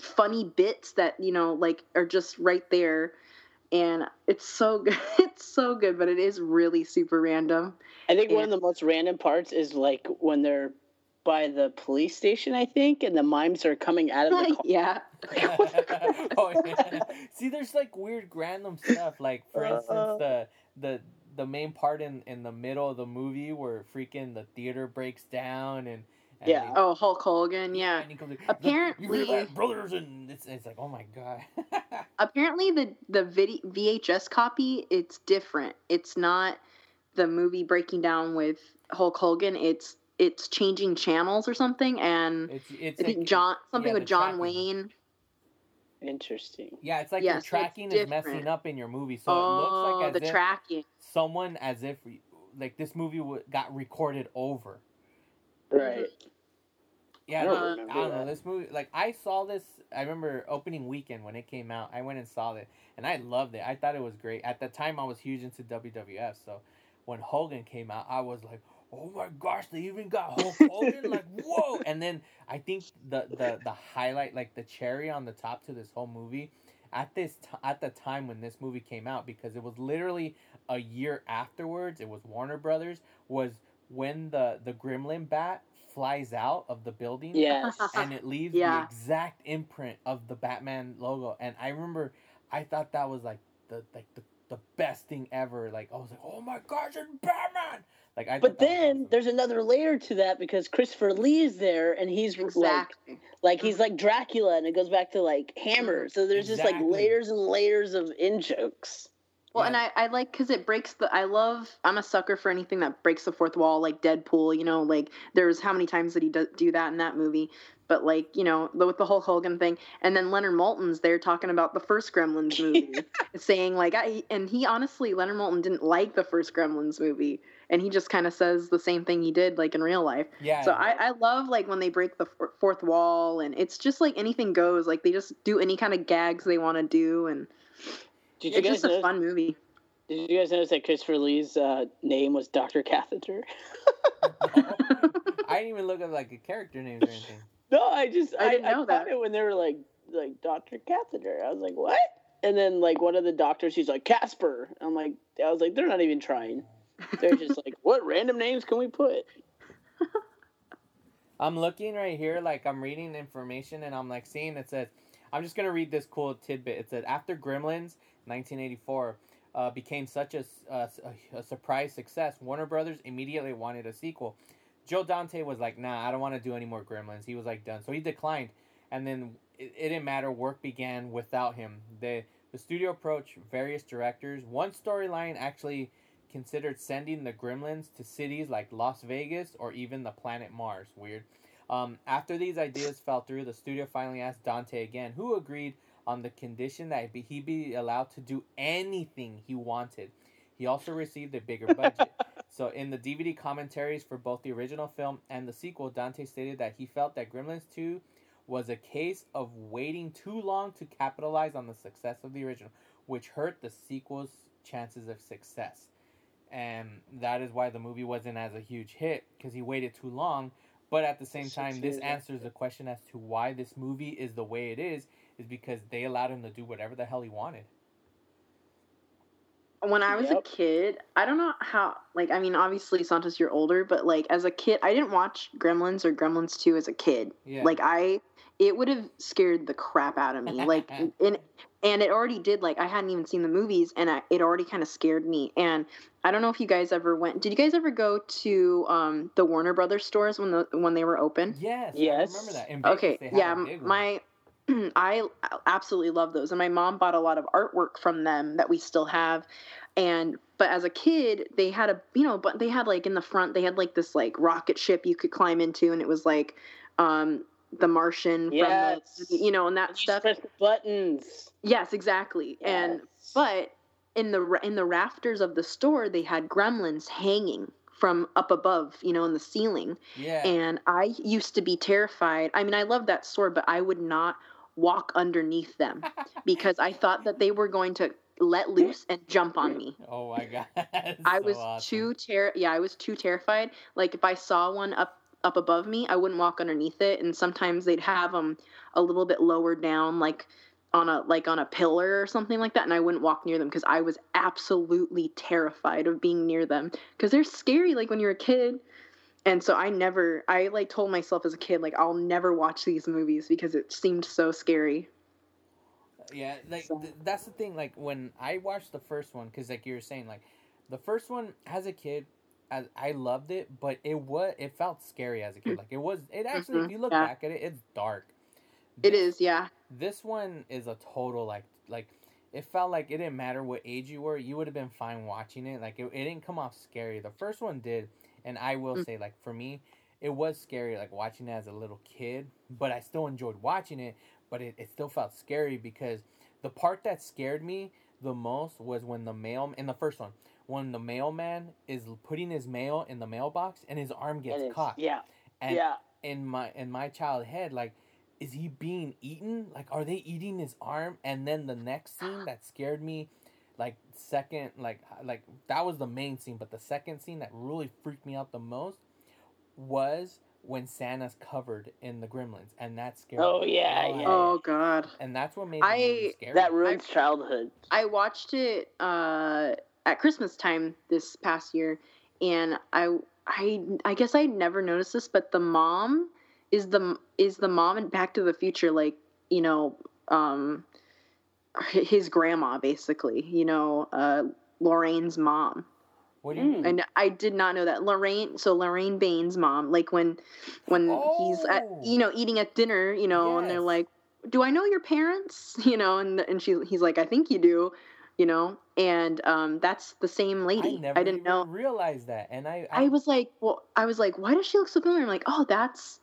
[SPEAKER 3] funny bits that you know like are just right there. And it's so good. It's so good, but it is really super random.
[SPEAKER 2] I think one of the most random parts is like when they're by the police station, I think, and the mimes are coming out of the car.
[SPEAKER 3] yeah.
[SPEAKER 1] oh, yeah. See, there's like weird random stuff. Like for
[SPEAKER 2] Uh.
[SPEAKER 1] instance, the the the main part in in the middle of the movie where freaking the theater breaks down and, and
[SPEAKER 2] Yeah.
[SPEAKER 1] they-
[SPEAKER 3] Oh, Hulk Hogan. Yeah.
[SPEAKER 1] and he comes like,
[SPEAKER 3] Apparently-
[SPEAKER 1] "You hear that, brothers and it's, it's like oh my god
[SPEAKER 3] apparently the the vid- VHS copy it's different. It's not the movie breaking down with Hulk Hogan. It's it's changing channels or something, and
[SPEAKER 1] it's it's
[SPEAKER 3] I think
[SPEAKER 1] like-
[SPEAKER 3] John something
[SPEAKER 1] yeah,
[SPEAKER 3] with John
[SPEAKER 1] tracking.
[SPEAKER 3] Wayne.
[SPEAKER 2] Interesting.
[SPEAKER 1] yeah it's like
[SPEAKER 3] Yeah,
[SPEAKER 1] your tracking is messing up in your movie so
[SPEAKER 3] oh,
[SPEAKER 1] it looks like
[SPEAKER 3] oh,
[SPEAKER 1] the if
[SPEAKER 3] tracking.
[SPEAKER 1] someone as if like this movie w- got recorded over
[SPEAKER 2] Right.
[SPEAKER 1] Yeah,
[SPEAKER 2] I don't
[SPEAKER 1] I
[SPEAKER 2] remember
[SPEAKER 1] I don't know this movie. Like I saw this, I remember opening weekend when it came out. I went and saw it, and I loved it. I thought it was great. At the time, I was huge into WWF, so when Hogan came out, I was like, "Oh my gosh, they even got Hulk Hogan!" like, whoa! And then I think the the the highlight, like the cherry on the top to this whole movie, at this t- at the time when this movie came out, because it was literally a year afterwards. It was Warner Brothers. Was when the the Gremlin bat flies out of the building
[SPEAKER 2] Yes.
[SPEAKER 1] and it leaves
[SPEAKER 3] Yeah.
[SPEAKER 1] the exact imprint of the Batman logo. And I remember I thought that was like the like the, the best thing ever. Like I was like, oh my gosh, it's Batman! Like I.
[SPEAKER 2] But
[SPEAKER 1] thought that was
[SPEAKER 2] then
[SPEAKER 1] awesome.
[SPEAKER 2] there's another layer to that because Christopher Lee is there and he's like
[SPEAKER 3] Exactly.
[SPEAKER 2] like he's mm-hmm. like Dracula and it goes back to like Hammer. So there's just like layers and layers of in jokes.
[SPEAKER 3] Well,
[SPEAKER 1] Yeah.
[SPEAKER 3] and I, I like because it breaks the. I love. I'm a sucker for anything that breaks the fourth wall, like Deadpool. You know, like there's how many times did he do, do that in that movie? But like you know, the- with the Hulk Hogan thing, and then Leonard Maltin's there talking about the first Gremlins movie, saying like, I and he honestly Leonard Maltin didn't like the first Gremlins movie, and he just kind of says the same thing he did like in real life.
[SPEAKER 1] yeah.
[SPEAKER 3] So I, I love like when they break the fourth wall, and it's just like anything goes. Like they just do any kind of gags they want to do, and
[SPEAKER 2] Did you
[SPEAKER 3] it's
[SPEAKER 2] guys
[SPEAKER 3] just a
[SPEAKER 2] notice,
[SPEAKER 3] fun movie.
[SPEAKER 2] did you guys notice that Christopher Lee's uh, name was Doctor Catheter?
[SPEAKER 1] I didn't even look at like a character names or anything.
[SPEAKER 2] No, I just
[SPEAKER 3] I
[SPEAKER 2] I,
[SPEAKER 3] didn't know
[SPEAKER 2] caught
[SPEAKER 3] that.
[SPEAKER 2] it when they were like like Doctor Catheter. I was like, what? And then like one of the doctors, he's like Casper. I'm like, I was like, they're not even trying. They're just like, what random names can we put?
[SPEAKER 1] I'm looking right here, like I'm reading information, and I'm like seeing it says, I'm just gonna read this cool tidbit. It said after Gremlins, 1984, uh, became such a a surprise success, Warner Brothers immediately wanted a sequel. Joe Dante was like, Nah, I don't want to do any more Gremlins. He was like done, so he declined, and then it, it didn't matter. Work began without him. The the studio approached various directors. One storyline actually considered sending the Gremlins to cities like Las Vegas or even the planet Mars. Weird. Um, after these ideas fell through, the studio finally asked Dante again, who agreed on the condition that he be allowed to do anything he wanted. He also received a bigger budget. so, in the DVD commentaries for both the original film and the sequel, Dante stated that he felt that Gremlins 2 was a case of waiting too long to capitalize on the success of the original, which hurt the sequel's chances of success and that is why the movie wasn't as a huge hit because he waited too long. But at the same
[SPEAKER 2] Six
[SPEAKER 1] time, this answers the question as to why this movie is the way it is, is because they allowed him to do whatever the hell he wanted.
[SPEAKER 3] when I was
[SPEAKER 2] Yep.
[SPEAKER 3] a kid, I don't know how like I mean obviously Santos you're older, but like as a kid I didn't watch Gremlins or Gremlins 2 as a kid.
[SPEAKER 1] Yeah.
[SPEAKER 3] Like I it would have scared the crap out of me. Like and and it already did like I hadn't even seen the movies and I, it already kind of scared me. And I don't know if you guys ever went Did you guys ever go to um the Warner Brothers stores when the when they were open?
[SPEAKER 1] yes,
[SPEAKER 2] Yes.
[SPEAKER 1] I remember that. Vegas,
[SPEAKER 3] Okay, yeah,
[SPEAKER 1] a big one.
[SPEAKER 3] my I absolutely love those, and my mom bought a lot of artwork from them that we still have. And but as a kid, they had a you know, but they had like in the front they had like this like rocket ship you could climb into, and it was like um the Martian
[SPEAKER 2] Yes.
[SPEAKER 3] from the you know and that
[SPEAKER 2] You
[SPEAKER 3] stuff.
[SPEAKER 2] press buttons.
[SPEAKER 3] Yes, exactly. And but in the in the rafters of the store, they had gremlins hanging from up above, you know, in the ceiling.
[SPEAKER 1] yeah,
[SPEAKER 3] And I used to be terrified. I mean, I love that store, but I would not walk underneath them because I thought that they were going to let loose and jump on me.
[SPEAKER 1] Oh my god.
[SPEAKER 3] I
[SPEAKER 1] So
[SPEAKER 3] was
[SPEAKER 1] awesome.
[SPEAKER 3] too ter yeah, I was too terrified. Like if I saw one up up above me, I wouldn't walk underneath it and sometimes they'd have them a little bit lower down like on a like on a pillar or something like that and I wouldn't walk near them because I was absolutely terrified of being near them cuz they're scary like when you're a kid. And so I never I like told myself as a kid like I'll never watch these movies because it seemed so scary.
[SPEAKER 1] Uh, yeah, like
[SPEAKER 3] So-
[SPEAKER 1] th- that's the thing. Like when I watched the first one, because like you were saying, like the first one as a kid, I, I loved it, but it was it felt scary as a kid. Like it was. It actually, if
[SPEAKER 3] Mhm,
[SPEAKER 1] you look
[SPEAKER 3] yeah.
[SPEAKER 1] back at it, it's dark.
[SPEAKER 3] It
[SPEAKER 1] This-
[SPEAKER 3] is, yeah.
[SPEAKER 1] This one is a total like like. It felt like it didn't matter what age you were, you would have been fine watching it. Like it, it didn't come off scary. The first one did, and I will
[SPEAKER 3] Mm.
[SPEAKER 1] say, like for me, it was scary, like watching it as a little kid. But I still enjoyed watching it. But it, it still felt scary because the part that scared me the most was when the mail in the first one when the mailman is putting his mail in the mailbox and his arm gets
[SPEAKER 2] It is.
[SPEAKER 1] caught.
[SPEAKER 2] Yeah.
[SPEAKER 1] And
[SPEAKER 2] yeah.
[SPEAKER 1] in my in my child head, like, is he being eaten? Like, are they eating his arm? And then the next scene that scared me, like second, like like that was the main scene, but the second scene that really freaked me out the most was when Santa's covered in the gremlins, and that scared
[SPEAKER 2] Oh,
[SPEAKER 1] me.
[SPEAKER 2] yeah,
[SPEAKER 1] Oh,
[SPEAKER 2] yeah.
[SPEAKER 3] Oh god.
[SPEAKER 1] And that's what made the
[SPEAKER 3] I-
[SPEAKER 2] That ruins childhood.
[SPEAKER 3] I watched it uh, at Christmas time this past year, and I I I guess I never noticed this, but the mom is the is the mom in Back to the Future, like you know, um, his grandma basically, you know, uh, Lorraine's mom.
[SPEAKER 1] What do you
[SPEAKER 2] Mm.
[SPEAKER 1] mean?
[SPEAKER 3] And I did not know that Lorraine. So Lorraine Baines' mom, like when when he's at
[SPEAKER 1] Oh.
[SPEAKER 3] you know eating at dinner, you know, and they're like, "Do I know your parents?" You know, and and she he's like, "I think you do," you know, and um, that's the same lady.
[SPEAKER 1] I never
[SPEAKER 3] I didn't know.
[SPEAKER 1] realize that, and I
[SPEAKER 3] I was like, well, I was like, why does she look so familiar? I'm like, oh, that's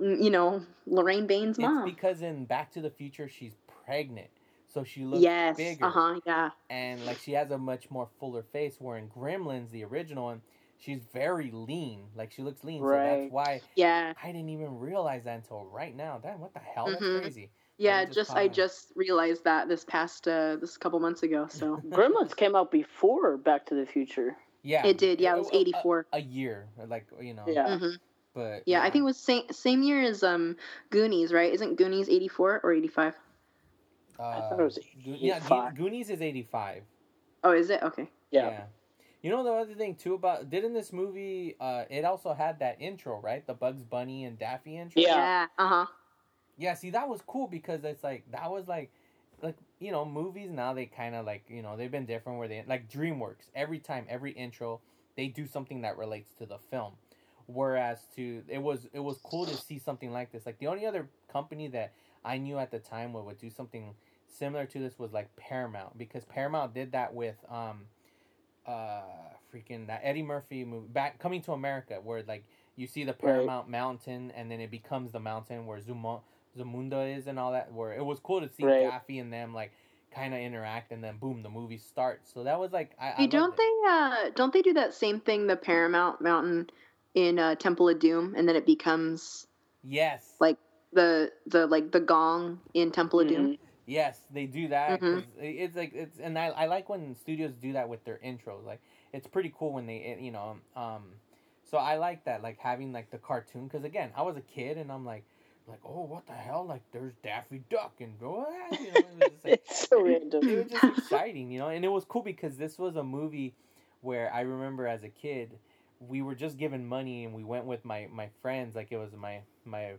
[SPEAKER 3] mm, you know Lorraine Baines'
[SPEAKER 1] It's
[SPEAKER 3] mom.
[SPEAKER 1] because in Back to the Future she's pregnant, so she looks
[SPEAKER 3] yes.
[SPEAKER 1] bigger,
[SPEAKER 3] Uh huh. Yeah.
[SPEAKER 1] and like she has a much more fuller face. Where in Gremlins, the original one, she's very lean. Like she looks lean, so that's why
[SPEAKER 3] Yeah.
[SPEAKER 1] I didn't even realize that until right now. Damn, what the hell? That's
[SPEAKER 3] Mhm.
[SPEAKER 1] crazy.
[SPEAKER 3] Yeah.
[SPEAKER 1] just
[SPEAKER 3] Just I just realized that this past uh this couple months ago. So
[SPEAKER 2] Gremlins came out before Back to the Future.
[SPEAKER 1] Yeah,
[SPEAKER 3] it did. Yeah. It was
[SPEAKER 1] a- a-
[SPEAKER 3] 84.
[SPEAKER 1] A, year, like you know.
[SPEAKER 2] Yeah.
[SPEAKER 3] Mhm.
[SPEAKER 1] But
[SPEAKER 3] Yeah, I think it was same same year as um Goonies, right? Isn't Goonies eighty four or eighty five?
[SPEAKER 1] uh,
[SPEAKER 2] thought it was
[SPEAKER 1] Go- yeah, Go- Goonies is eighty five.
[SPEAKER 3] Oh, is it? Okay.
[SPEAKER 2] Yeah.
[SPEAKER 1] You know the other thing too about didn't this movie uh it also had that intro, right? The Bugs Bunny and Daffy intro.
[SPEAKER 2] Yeah.
[SPEAKER 3] Uh huh.
[SPEAKER 1] Yeah, see that was cool because it's like that was like like you know, movies now they kind of like, you know, they've been different where they like DreamWorks, every time every intro they do something that relates to the film. Whereas to it was it was cool to see something like this. Like the only other company that I knew at the time would, would do something similar to this was like Paramount because Paramount did that with um uh freaking that Eddie Murphy movie back coming to America where like you see the Paramount Mountain and then it becomes the mountain where Zuma Zamunda is and all that where it was cool to see
[SPEAKER 2] Right.
[SPEAKER 1] Daffy and them like kind of interact and then boom the movie starts. So that was like I, I
[SPEAKER 3] Hey,
[SPEAKER 1] loved
[SPEAKER 3] don't
[SPEAKER 1] it.
[SPEAKER 3] they uh don't they do that same thing the Paramount Mountain in uh, Temple of Doom and then it becomes
[SPEAKER 1] Yes.
[SPEAKER 3] like the the like the gong in Temple of Doom?
[SPEAKER 2] Mhm.
[SPEAKER 1] Yes, they do that.
[SPEAKER 3] Mhm.
[SPEAKER 1] 'cause it- It's like it's, and I, I like when studios do that with their intros. Like it's pretty cool when they, it- you know, um. So I like that, like having like the cartoon, because again, I was a kid and I'm like, like oh what the hell, like there's Daffy Duck and go, you know, it was just like,
[SPEAKER 2] It's so random.
[SPEAKER 1] it was just exciting, you know, and it was cool because this was a movie where I remember as a kid, we were just given money and we went with my my friends, like it was my my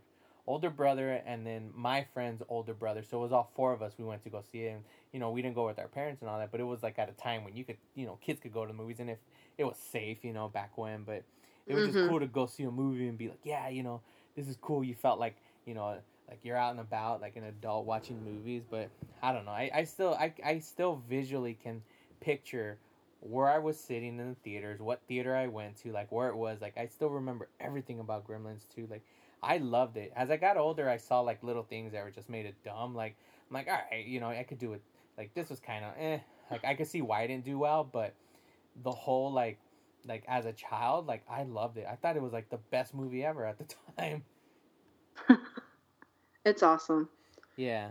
[SPEAKER 1] older brother and then my friend's older brother, so it was all four of us. We went to go see it, and you know we didn't go with our parents and all that, but it was like at a time when you could, you know, kids could go to the movies, and if it was safe, you know, back when, but it was just
[SPEAKER 3] Mhm.
[SPEAKER 1] cool to go see a movie and be like, yeah, you know, this is cool. You felt like you know like you're out and about like an adult watching movies but i don't know. I, I still I, I still visually can picture where i was sitting in the theaters what theater i went to like where it was. Like i still remember everything about gremlins too. Like i loved it. As i got older i saw like little things that were just made it dumb. Like i'm like all right you know i could do it. Like this was kind of eh. Like i could see why i didn't do well but the whole like like as a child like i loved it. I thought it was like the best movie ever at the time
[SPEAKER 3] It's awesome.
[SPEAKER 1] Yeah,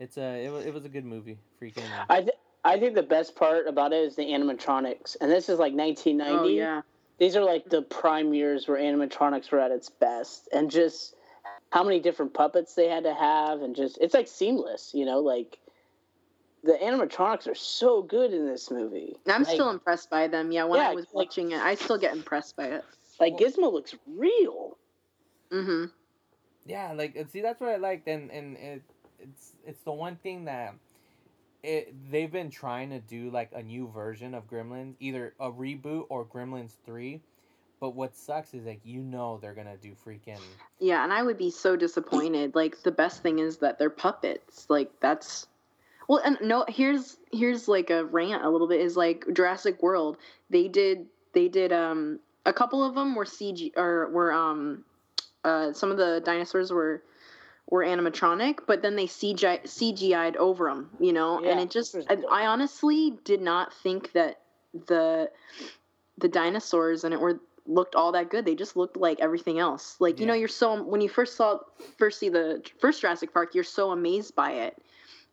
[SPEAKER 1] it's a it was, it was a good movie. Freaking
[SPEAKER 2] I th- I think the best part about it is the animatronics, and this is like 1990.
[SPEAKER 3] Oh yeah.
[SPEAKER 2] These are like the prime years where animatronics were at its best, and just how many different puppets they had to have, and just it's like seamless, you know, like. The animatronics are so good in this movie.
[SPEAKER 3] I'm
[SPEAKER 2] Like-
[SPEAKER 3] still impressed by them. Yeah, when
[SPEAKER 2] Yeah,
[SPEAKER 3] I was
[SPEAKER 2] like-
[SPEAKER 3] watching it, I still get impressed by it.
[SPEAKER 2] like Gizmo looks real.
[SPEAKER 3] Mm-hmm.
[SPEAKER 1] Yeah, like see that's what I liked, and and it it's it's the one thing that it they've been trying to do like a new version of Gremlins, either a reboot or Gremlins three. But what sucks is like you know they're gonna do freaking
[SPEAKER 3] Yeah, and I would be so disappointed. Like the best thing is that they're puppets. Like that's well, and no, here's here's like a rant a little bit is like Jurassic World. They did they did um a couple of them were CG or were um uh some of the dinosaurs were were animatronic, but then they CGI CGI'd over them, you know, and it just, I, I honestly did not think that the the dinosaurs and it were looked all that good. They just looked like everything else. Like you know, you're so when you first saw first see the first Jurassic Park, you're so amazed by it.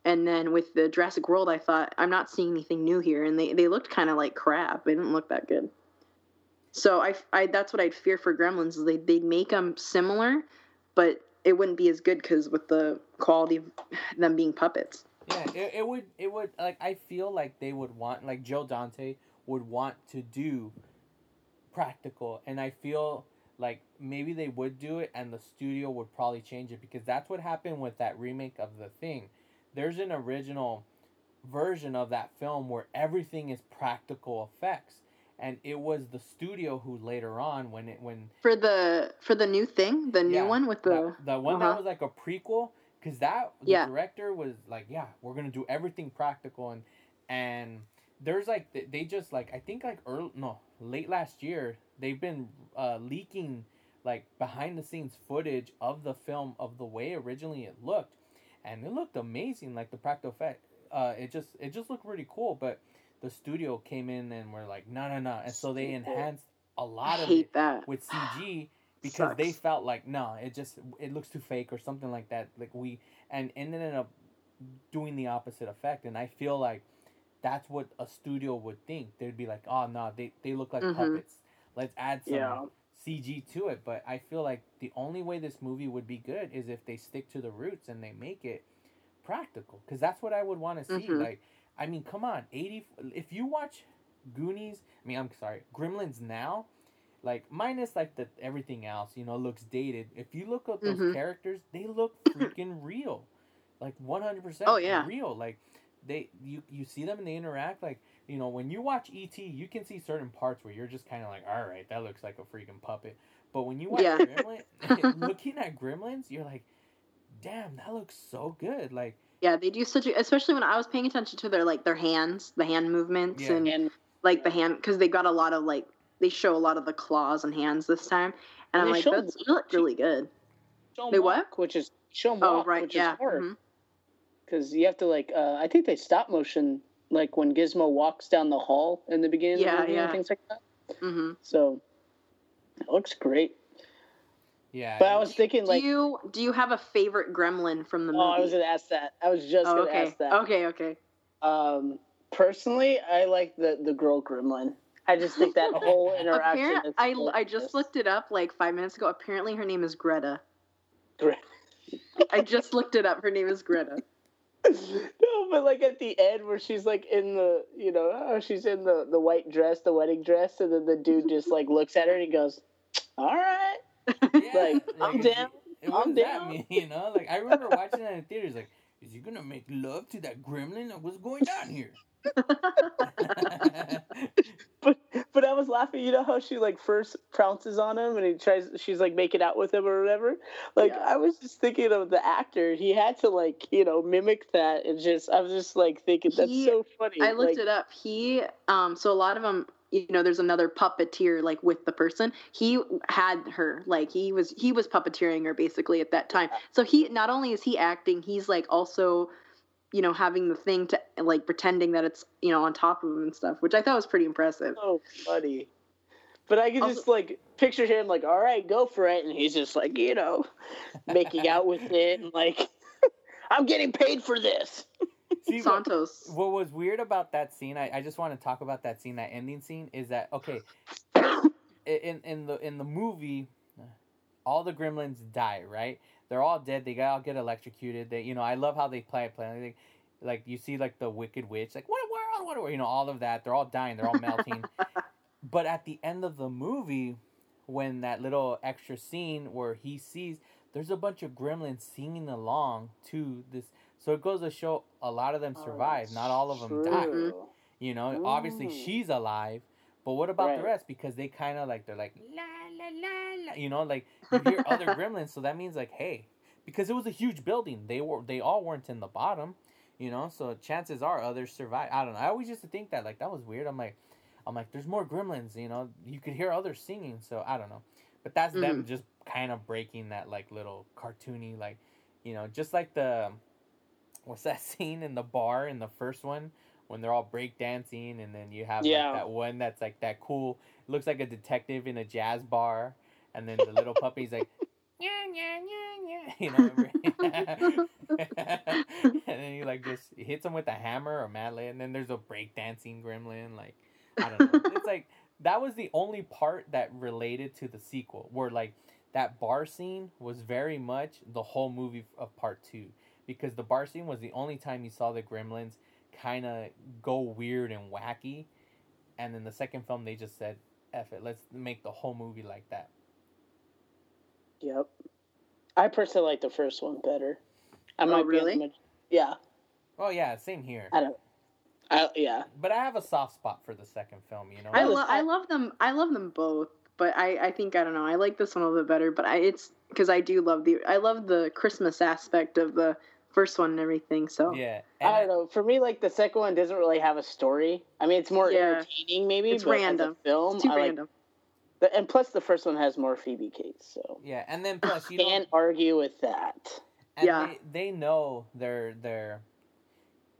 [SPEAKER 3] And then with the Jurassic World, I thought I'm not seeing anything new here, and they, they looked kind of like crap. They didn't look that good. So I, I that's what I'd fear for Gremlins is they they'd make them similar, but it wouldn't be as good because with the quality of them being puppets.
[SPEAKER 1] Yeah, it, it would it would like I feel like they would want like Joe Dante would want to do practical and I feel like maybe they would do it and the studio would probably change it because that's what happened with that remake of the thing. There's an original version of that film where everything is practical effects and it was the studio who later on when it when
[SPEAKER 3] For the for the new thing, the new
[SPEAKER 1] Yeah,
[SPEAKER 3] one with the
[SPEAKER 1] the, the one that
[SPEAKER 3] uh-huh.
[SPEAKER 1] was like a prequel because that the
[SPEAKER 3] Yeah.
[SPEAKER 1] director was like yeah we're gonna do everything practical and and there's like they- they just like i think like early no late last year they've been uh leaking like behind the scenes footage of the film of the way originally it looked and it looked amazing like the practical effect uh it just it just looked really cool but the studio came in and were like no no no and so they enhanced a lot of it
[SPEAKER 3] that.
[SPEAKER 1] with CG because they felt like no, it just it looks too fake or something like that. Like we and, ended up doing the opposite effect, and I feel like that's what a studio would think. They'd be like, oh no, they they look like
[SPEAKER 3] Mhm.
[SPEAKER 1] puppets. Let's add some
[SPEAKER 2] Yeah.
[SPEAKER 1] CG to it. But I feel like the only way this movie would be good is if they stick to the roots and they make it practical, because that's what I would want to see.
[SPEAKER 3] Mhm.
[SPEAKER 1] Like, I mean, come on, eighty. If you watch Goonies, I mean, I'm sorry, Gremlins now like minus like the everything else you know looks dated if you look at those
[SPEAKER 3] Mhm.
[SPEAKER 1] characters they look freaking real like 100%
[SPEAKER 3] Oh, yeah.
[SPEAKER 1] real like they you you see them and they interact like you know when you watch E.T. you can see certain parts where you're just kind of like all right that looks like a freaking puppet but when you watch
[SPEAKER 3] Yeah.
[SPEAKER 1] gremlin looking at gremlins you're like damn that looks so good like
[SPEAKER 3] Yeah, they do such a especially when I was paying attention to their like their hands, the hand movements
[SPEAKER 1] Yeah.
[SPEAKER 3] and
[SPEAKER 2] And
[SPEAKER 3] like the hand because they got a lot of like they show a lot of the claws and hands this time, and I'm like, that's you look really good.
[SPEAKER 2] show 'em
[SPEAKER 3] They what?
[SPEAKER 2] which is show 'em
[SPEAKER 3] Oh
[SPEAKER 2] walk,
[SPEAKER 3] right,
[SPEAKER 2] which
[SPEAKER 3] yeah.
[SPEAKER 2] is hard
[SPEAKER 3] mhm.
[SPEAKER 2] because you have to like. Uh, I think they stop motion like when Gizmo walks down the hall in the beginning
[SPEAKER 3] Yeah,
[SPEAKER 2] of the movie
[SPEAKER 3] yeah.
[SPEAKER 2] and things like that.
[SPEAKER 3] Mhm.
[SPEAKER 2] So it looks great.
[SPEAKER 1] Yeah
[SPEAKER 2] But I was thinking like
[SPEAKER 3] Do
[SPEAKER 2] like,
[SPEAKER 3] you do you have a favorite gremlin from the movie? oh.
[SPEAKER 2] I was gonna ask that. I was just
[SPEAKER 3] Oh,
[SPEAKER 2] gonna
[SPEAKER 3] okay.
[SPEAKER 2] ask that.
[SPEAKER 3] Okay, okay.
[SPEAKER 2] Um, personally, I like the the girl gremlin. I just think that whole interaction.
[SPEAKER 3] Apparent,
[SPEAKER 2] is
[SPEAKER 3] I I just looked it up like five minutes ago. Apparently, her name is Greta.
[SPEAKER 2] Gre-
[SPEAKER 3] I just looked it up. Her name is Greta.
[SPEAKER 2] no, but like at the end where she's like in the, you know, oh, she's in the the white dress, the wedding dress, and then the dude just like looks at her and he goes, "All right."
[SPEAKER 1] Yeah,
[SPEAKER 2] Like, I'm
[SPEAKER 1] is
[SPEAKER 2] down, I'm down.
[SPEAKER 1] mean? You know, like I remember watching that in theaters. Like, is he gonna make love to that gremlin? What's going on here?
[SPEAKER 2] But but I was laughing. You know how she like first pounces on him and he tries. She's like making out with him or whatever. Like
[SPEAKER 3] Yeah.
[SPEAKER 2] I was just thinking of the actor. He had to like you know mimic that and just. I was just like thinking that's
[SPEAKER 3] He-
[SPEAKER 2] so funny.
[SPEAKER 3] I looked
[SPEAKER 2] like,
[SPEAKER 3] it up. He um so a lot of them you know there's another puppeteer like with the person. He had her like he was he was puppeteering her basically at that time. So he not only is he acting, he's like also you know having the thing to like pretending that it's you know on top of him and stuff, which I thought was pretty impressive.
[SPEAKER 2] so funny. But I can
[SPEAKER 3] Also-
[SPEAKER 2] just like picture him like, all right, go for it, and he's just like, you know, making out with it and like, I'm getting paid for this.
[SPEAKER 1] See, what,
[SPEAKER 3] Santos.
[SPEAKER 1] what was weird about that scene? I, I just want to talk about that scene, that ending scene, is that okay? In in the in the movie, all the gremlins die, right? They're all dead. They all get electrocuted. They, you know, I love how they play it. Play like, like you see like the Wicked Witch, like what world, what world, you know, all of that. They're all dying. They're all melting. but at the end of the movie, when that little extra scene where he sees there's a bunch of gremlins singing along to this, so it goes to show a lot of them
[SPEAKER 2] Oh,
[SPEAKER 1] survive.
[SPEAKER 2] that's
[SPEAKER 1] Not all of them die. You know, obviously
[SPEAKER 2] Mm.
[SPEAKER 1] she's alive, but what about the rest? Because they kind of like they're like la la la la. You know, like you hear other gremlins, so that means like hey, because it was a huge building. They were they all weren't in the bottom. You know, so chances are others survive. I don't know. I always used to think that like that was weird. I'm like, I'm like, there's more gremlins. You know, you could hear others singing. So I don't know, but that's them just kind of breaking that like little cartoony like, you know, just like the what's that scene in the bar in the first one? When they're all break dancing and then you have
[SPEAKER 2] Yeah.
[SPEAKER 1] like that one that's like that cool looks like a detective in a jazz bar and then the little puppy's like yeah yeah yeah yeah you know and then you like just hits him with a hammer or mallet and then there's a break dancing gremlin like I don't know. It's like that was the only part that related to the sequel where like that bar scene was very much the whole movie of part two because the bar scene was the only time you saw the gremlins kind of go weird and wacky and then the second film they just said F it let's make the whole movie like that
[SPEAKER 2] Yep. I personally like the first one better. I
[SPEAKER 3] Oh,
[SPEAKER 2] might be on the
[SPEAKER 3] really?
[SPEAKER 2] maj- yeah.
[SPEAKER 1] oh yeah same here
[SPEAKER 2] I don't. I yeah.
[SPEAKER 1] but i have a soft spot for the second film you know
[SPEAKER 3] I,
[SPEAKER 2] was-
[SPEAKER 3] lo- I love them. I love them both, but I, I think I don't know. I like this one a little bit better, but I, it's because I do love the I love the Christmas aspect of the first one and everything. So
[SPEAKER 1] yeah
[SPEAKER 2] I don't know. For me, like the second one doesn't really have a story. I mean, it's more
[SPEAKER 3] Yeah.
[SPEAKER 2] entertaining, maybe.
[SPEAKER 3] It's
[SPEAKER 2] but as a
[SPEAKER 3] random.
[SPEAKER 2] film.
[SPEAKER 3] it's too
[SPEAKER 2] I like
[SPEAKER 3] random.
[SPEAKER 2] the, and plus the first one has more Phoebe Cates, so
[SPEAKER 1] yeah and then plus you
[SPEAKER 2] can't
[SPEAKER 1] know
[SPEAKER 2] argue with that.
[SPEAKER 1] and
[SPEAKER 3] Yeah.
[SPEAKER 1] they, they know they're they're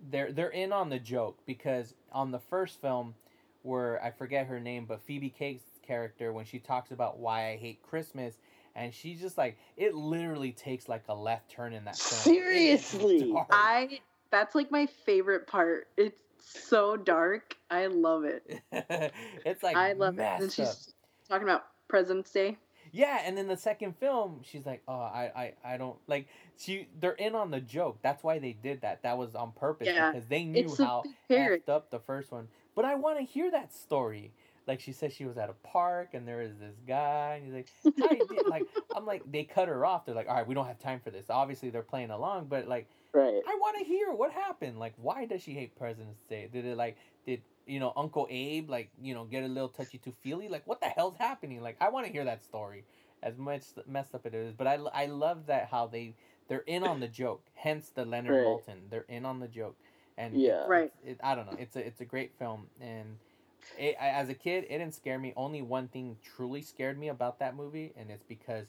[SPEAKER 1] they're they're in on the joke because on the first film where I forget her name but Phoebe Cates character when she talks about why I hate Christmas and she just like it literally takes like a left turn in that film.
[SPEAKER 2] Seriously?
[SPEAKER 1] dark.
[SPEAKER 3] I that's like my favorite part. It's so dark. I love it.
[SPEAKER 1] it's like
[SPEAKER 3] I love it.
[SPEAKER 1] messed
[SPEAKER 3] And
[SPEAKER 1] up.
[SPEAKER 3] she's talking about President's Day.
[SPEAKER 1] Yeah, and then the second film, she's like, "Oh, I, I, I don't like." She, they're in on the joke. That's why they did that. That was on purpose
[SPEAKER 3] Yeah,
[SPEAKER 1] because they knew
[SPEAKER 3] It's
[SPEAKER 1] how
[SPEAKER 3] big
[SPEAKER 1] effed up the first one. But I want to hear that story. Like she said, she was at a park and there is this guy, and he's like, "Hi," did-" like I'm like, they cut her off. They're like, "All right, we don't have time for this." Obviously, they're playing along, but like,
[SPEAKER 2] Right.
[SPEAKER 1] I want to hear what happened. Like, why does she hate President's Day? Did it like did you know Uncle Abe like you know get a little touchy too feely? Like, what the hell's happening? Like, I want to hear that story. As much messed up it is, but I, I love that how they they're in on the joke. Hence the Leonard
[SPEAKER 2] Right.
[SPEAKER 1] Maltin. They're in on the joke, and
[SPEAKER 2] Yeah.
[SPEAKER 1] it-
[SPEAKER 3] Right.
[SPEAKER 1] It, I don't know. It's a it's a great film, and it, I, as a kid, it didn't scare me. Only one thing truly scared me about that movie, and it's because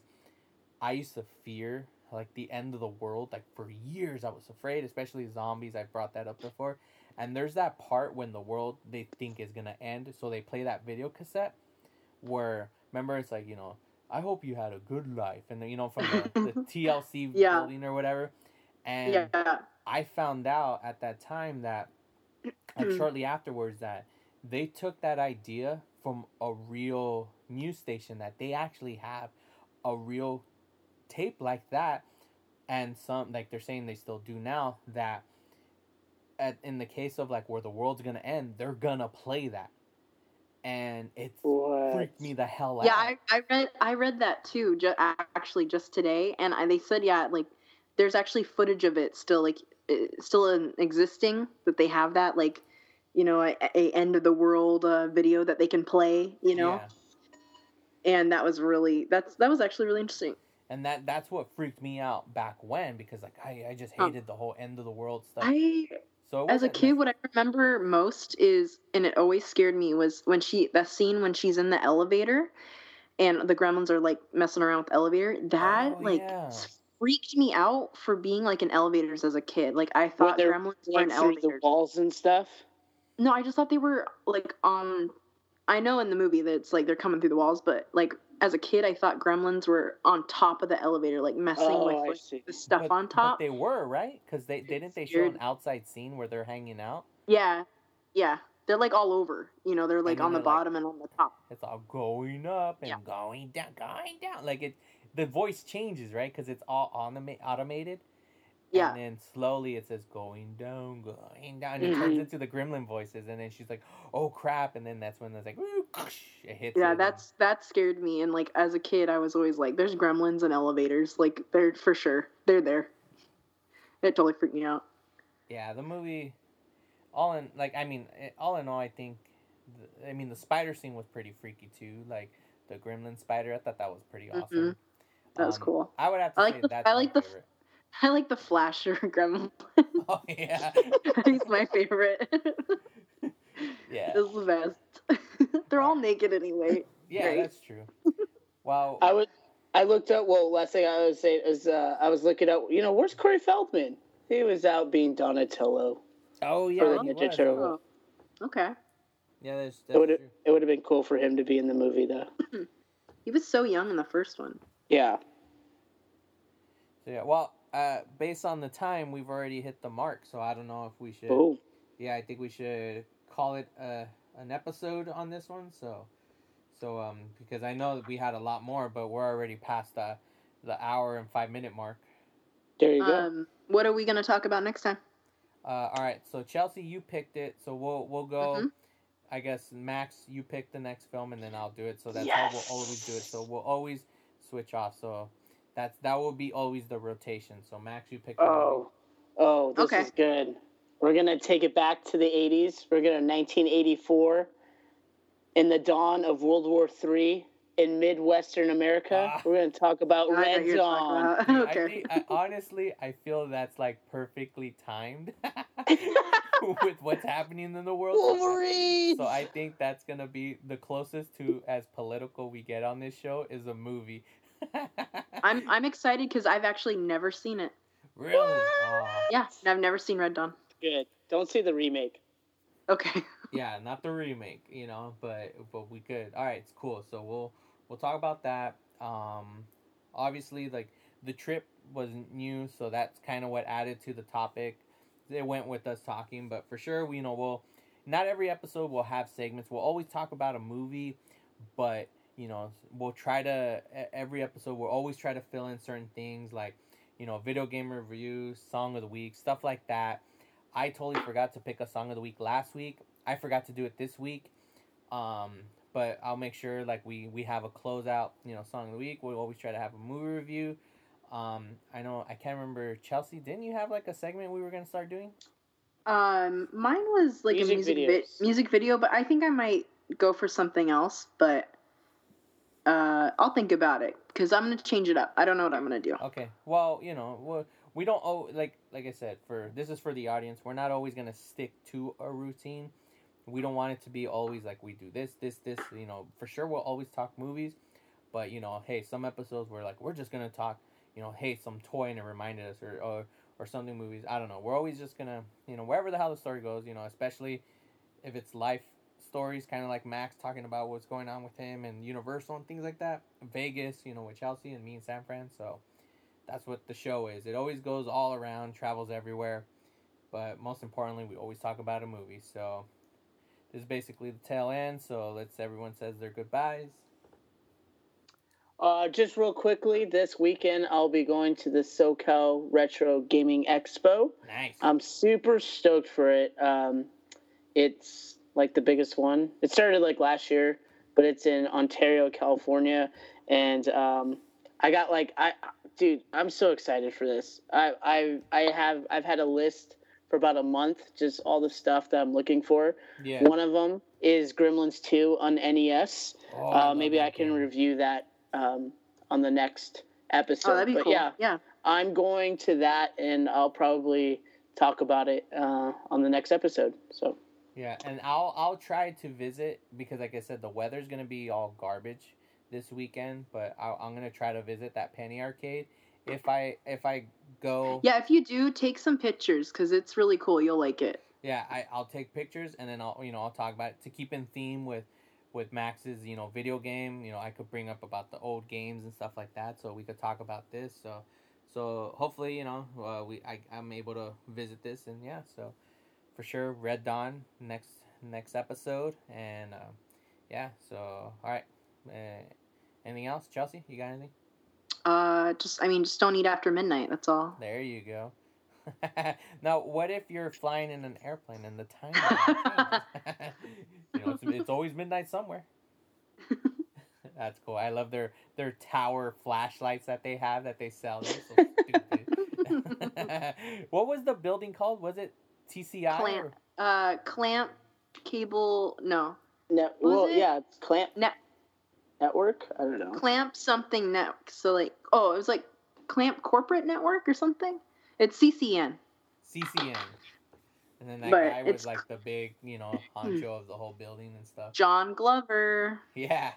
[SPEAKER 1] I used to fear like the end of the world. Like for years, I was afraid, especially zombies. I brought that up before. And there's that part when the world they think is gonna end, so they play that video cassette where remember it's like you know I hope you had a good life, and then you know from the, the TLC
[SPEAKER 3] Yeah.
[SPEAKER 1] building or whatever. And
[SPEAKER 3] yeah.
[SPEAKER 1] I found out at that time that, like shortly afterwards, that they took that idea from a real news station that they actually have a real tape like that, and some like they're saying they still do now that. At, in the case of like where the world's gonna end, they're gonna play that, and it
[SPEAKER 2] What?
[SPEAKER 1] freaked me the hell out.
[SPEAKER 3] Yeah, I, I read I read that too. Ju- actually, just today, and I, they said yeah, like there's actually footage of it still, like eh, still in existing that they have that like you know a, a end of the world uh, video that they can play. You know,
[SPEAKER 1] Yeah.
[SPEAKER 3] and that was really that's that was actually really interesting.
[SPEAKER 1] and that that's what freaked me out back when because like I, I just
[SPEAKER 3] Oh.
[SPEAKER 1] hated the whole end of the world stuff.
[SPEAKER 3] I
[SPEAKER 1] so
[SPEAKER 3] as a kid,
[SPEAKER 1] nec-
[SPEAKER 3] what I remember most is, and it always scared me, was when she that scene when she's in the elevator, and the gremlins are like messing around with the elevator. That
[SPEAKER 1] Oh,
[SPEAKER 3] like
[SPEAKER 1] yeah.
[SPEAKER 3] freaked me out for being like in elevators as a kid. Like I thought
[SPEAKER 2] they're
[SPEAKER 3] gremlins were
[SPEAKER 2] Going
[SPEAKER 3] in
[SPEAKER 2] through the walls and stuff.
[SPEAKER 3] No, I just thought they were like on. I know in the movie that it's like they're coming through the walls, but like as a kid, I thought gremlins were on top of the elevator, like messing
[SPEAKER 2] Oh,
[SPEAKER 3] with like, the stuff
[SPEAKER 1] but,
[SPEAKER 3] on top.
[SPEAKER 1] But they were right because they didn't they show
[SPEAKER 3] Scared.
[SPEAKER 1] an outside scene where they're hanging out.
[SPEAKER 3] Yeah, yeah. They're like all over. You know, they're like on the
[SPEAKER 1] they're, like-
[SPEAKER 3] bottom and on the top.
[SPEAKER 1] It's all going up and
[SPEAKER 3] Yeah.
[SPEAKER 1] going down, going down. Like it, the voice changes right because it's all automa- automated.
[SPEAKER 3] Yeah.
[SPEAKER 1] And then slowly it says going down, going down. And it turns
[SPEAKER 2] Mhm.
[SPEAKER 1] into the gremlin voices, and then she's like, "Oh crap!" And then that's when it's like! It hits.
[SPEAKER 3] Yeah,
[SPEAKER 1] and-
[SPEAKER 3] that's that scared me. And like as a kid, I was always like, "There's gremlins in elevators. Like they're for sure. They're there." It totally freaked me out.
[SPEAKER 1] yeah. The movie, all in like, I mean, eh, all in all, I think, the, I mean, the spider scene was pretty freaky too. Like the gremlin spider, I thought that was pretty awesome.
[SPEAKER 3] Mhm. That was
[SPEAKER 1] Um,
[SPEAKER 3] cool.
[SPEAKER 1] I would have to
[SPEAKER 3] I like
[SPEAKER 1] say
[SPEAKER 3] the-
[SPEAKER 1] that's
[SPEAKER 3] I
[SPEAKER 1] my
[SPEAKER 3] like the
[SPEAKER 1] favorite.
[SPEAKER 3] I like the flasher gremlin.
[SPEAKER 1] Oh yeah,
[SPEAKER 3] He's my favorite.
[SPEAKER 1] yeah,
[SPEAKER 3] This is the best. They're all naked anyway.
[SPEAKER 1] yeah.
[SPEAKER 3] Right.
[SPEAKER 1] That's true. Wow.
[SPEAKER 2] I would. I looked up. Well, last thing I was saying is uh, I was looking up. You know, where's Corey Feldman? He was out being Donatello.
[SPEAKER 1] Oh yeah,
[SPEAKER 2] for
[SPEAKER 1] the
[SPEAKER 2] Ninja
[SPEAKER 1] was.
[SPEAKER 2] Turtle.
[SPEAKER 3] Oh, okay.
[SPEAKER 1] Yeah, that's,
[SPEAKER 2] It would
[SPEAKER 1] true.
[SPEAKER 2] it would have been cool for him to be in the movie though.
[SPEAKER 3] He was so young in the first one.
[SPEAKER 2] Yeah.
[SPEAKER 1] So yeah, well, uh, based on the time, we've already hit the mark. So I don't know if we should.
[SPEAKER 2] Oh.
[SPEAKER 1] Yeah, I think we should call it uh, an episode on this one. So, so um, because I know that we had a lot more, but we're already past the the hour and five minute mark.
[SPEAKER 2] There you go.
[SPEAKER 3] Um, what are we gonna talk about next time?
[SPEAKER 1] Uh, all right, so Chelsea, you picked it, so we'll we'll go.
[SPEAKER 3] Mhm.
[SPEAKER 1] I guess Max, you pick the next film, and then I'll do it. So that's how we'll always do it. So we'll always switch off. So that's that will be always the rotation. So Max, you pick. the movie.
[SPEAKER 2] oh. Oh, this
[SPEAKER 3] Okay.
[SPEAKER 2] is good. We're gonna take it back to the '80s. We're gonna 1984, in the dawn of World War III in Midwestern America.
[SPEAKER 1] Ah.
[SPEAKER 2] We're gonna talk about
[SPEAKER 3] I
[SPEAKER 2] Red
[SPEAKER 3] what you're talking
[SPEAKER 2] Dawn.
[SPEAKER 3] about.
[SPEAKER 1] Dude, I think, I, honestly, I feel that's like perfectly timed with what's happening in the world.
[SPEAKER 2] Wolverine.
[SPEAKER 1] So I think that's gonna be the closest to as political we get on this show is a movie.
[SPEAKER 3] I'm I'm excited because I've actually never seen it.
[SPEAKER 1] really. Aw.
[SPEAKER 3] Yeah, and I've never seen Red Dawn.
[SPEAKER 2] Good. Don't see the remake.
[SPEAKER 3] Okay.
[SPEAKER 1] Yeah, not the remake, you know, but but we could. All right, it's cool. So we'll we'll talk about that. Um, obviously, like the trip was new, so that's kind of what added to the topic. It went with us talking, but for sure, we you know we'll not every episode will have segments. We'll always talk about a movie, but you know we'll try to every episode we'll always try to fill in certain things like you know video game reviews, song of the week, stuff like that. I totally forgot to pick a song of the week last week. I forgot to do it this week. Um, but I'll make sure like we we have a closeout, you know, song of the week. We always try to have a movie review. Um, I know I can't remember Chelsea. Didn't you have like a segment we were gonna start doing?
[SPEAKER 3] Um, mine was like
[SPEAKER 2] Music
[SPEAKER 3] a music vi- music video, but I think I might go for something else. But uh, I'll think about it because I'm gonna change it up. I don't know what I'm gonna do.
[SPEAKER 1] Okay. Well, you know, we don't oh like like I said for this is for the audience. We're not always gonna stick to a routine. We don't want it to be always like we do this, this, this. You know, for sure we'll always talk movies, but you know, hey, some episodes we're like we're just gonna talk. You know, hey, some toy and it reminded us or or or something movies. I don't know. We're always just gonna you know wherever the hell the story goes. You know, especially if it's life stories, kind of like Max talking about what's going on with him and Universal and things like that. Vegas, you know, with Chelsea and me in San Fran. So that's what the show is. It always goes all around, travels everywhere. But most importantly, we always talk about a movie. So this is basically the tail end. So let's everyone says their goodbyes.
[SPEAKER 2] Uh, just real quickly, this weekend I'll be going to the SoCal Retro Gaming Expo.
[SPEAKER 1] Nice.
[SPEAKER 2] I'm super stoked for it. Um, it's like the biggest one. It started like last year, but it's in Ontario, California, and um, I got like I, dude, I'm so excited for this. I I I have I've had a list for about a month, just all the stuff that I'm looking for.
[SPEAKER 1] yeah.
[SPEAKER 2] One of them is Gremlins 2 on NES.
[SPEAKER 1] Oh,
[SPEAKER 2] uh,
[SPEAKER 1] love
[SPEAKER 2] maybe I can
[SPEAKER 1] game.
[SPEAKER 2] review that um, on the next episode.
[SPEAKER 3] Oh, that'd be
[SPEAKER 2] but
[SPEAKER 3] cool.
[SPEAKER 2] yeah,
[SPEAKER 3] yeah.
[SPEAKER 2] I'm going to that, and I'll probably talk about it uh, on the next episode. So
[SPEAKER 1] Yeah, and I'll I'll try to visit because, like I said, the weather's gonna be all garbage this weekend. But i I'm gonna try to visit that Penny Arcade. If I if I go,
[SPEAKER 3] Yeah, if you do, take some pictures because it's really cool. You'll like it.
[SPEAKER 1] yeah, I I'll take pictures and then I'll you know I'll talk about it to keep in theme with with Max's you know video game. You know I could bring up about the old games and stuff like that, so we could talk about this. So so hopefully you know uh, we I I'm able to visit this and yeah so for sure Red Dawn next next episode and uh, yeah so all right. Uh, anything else, Chelsea? You got anything?
[SPEAKER 3] Uh, just I mean, just don't eat after midnight. That's all.
[SPEAKER 1] There you go. now, what if you're flying in an airplane and the time you know, it's, it's always midnight somewhere. That's cool. I love their their tower flashlights that they have that they sell. So what was the building called? Was it TCI?
[SPEAKER 3] Clamp.
[SPEAKER 1] or-
[SPEAKER 3] Uh, clamp cable. No,
[SPEAKER 2] Net,
[SPEAKER 3] Was
[SPEAKER 2] well,
[SPEAKER 3] it?
[SPEAKER 2] yeah, it's clamp
[SPEAKER 3] Net-
[SPEAKER 2] network. I don't know.
[SPEAKER 3] clamp something network. So like, oh, it was like clamp corporate network or something. It's CCN.
[SPEAKER 1] CCN. And then that
[SPEAKER 3] But
[SPEAKER 1] guy was like the big, you know, honcho of the whole building and stuff.
[SPEAKER 3] John Glover.
[SPEAKER 1] Yeah.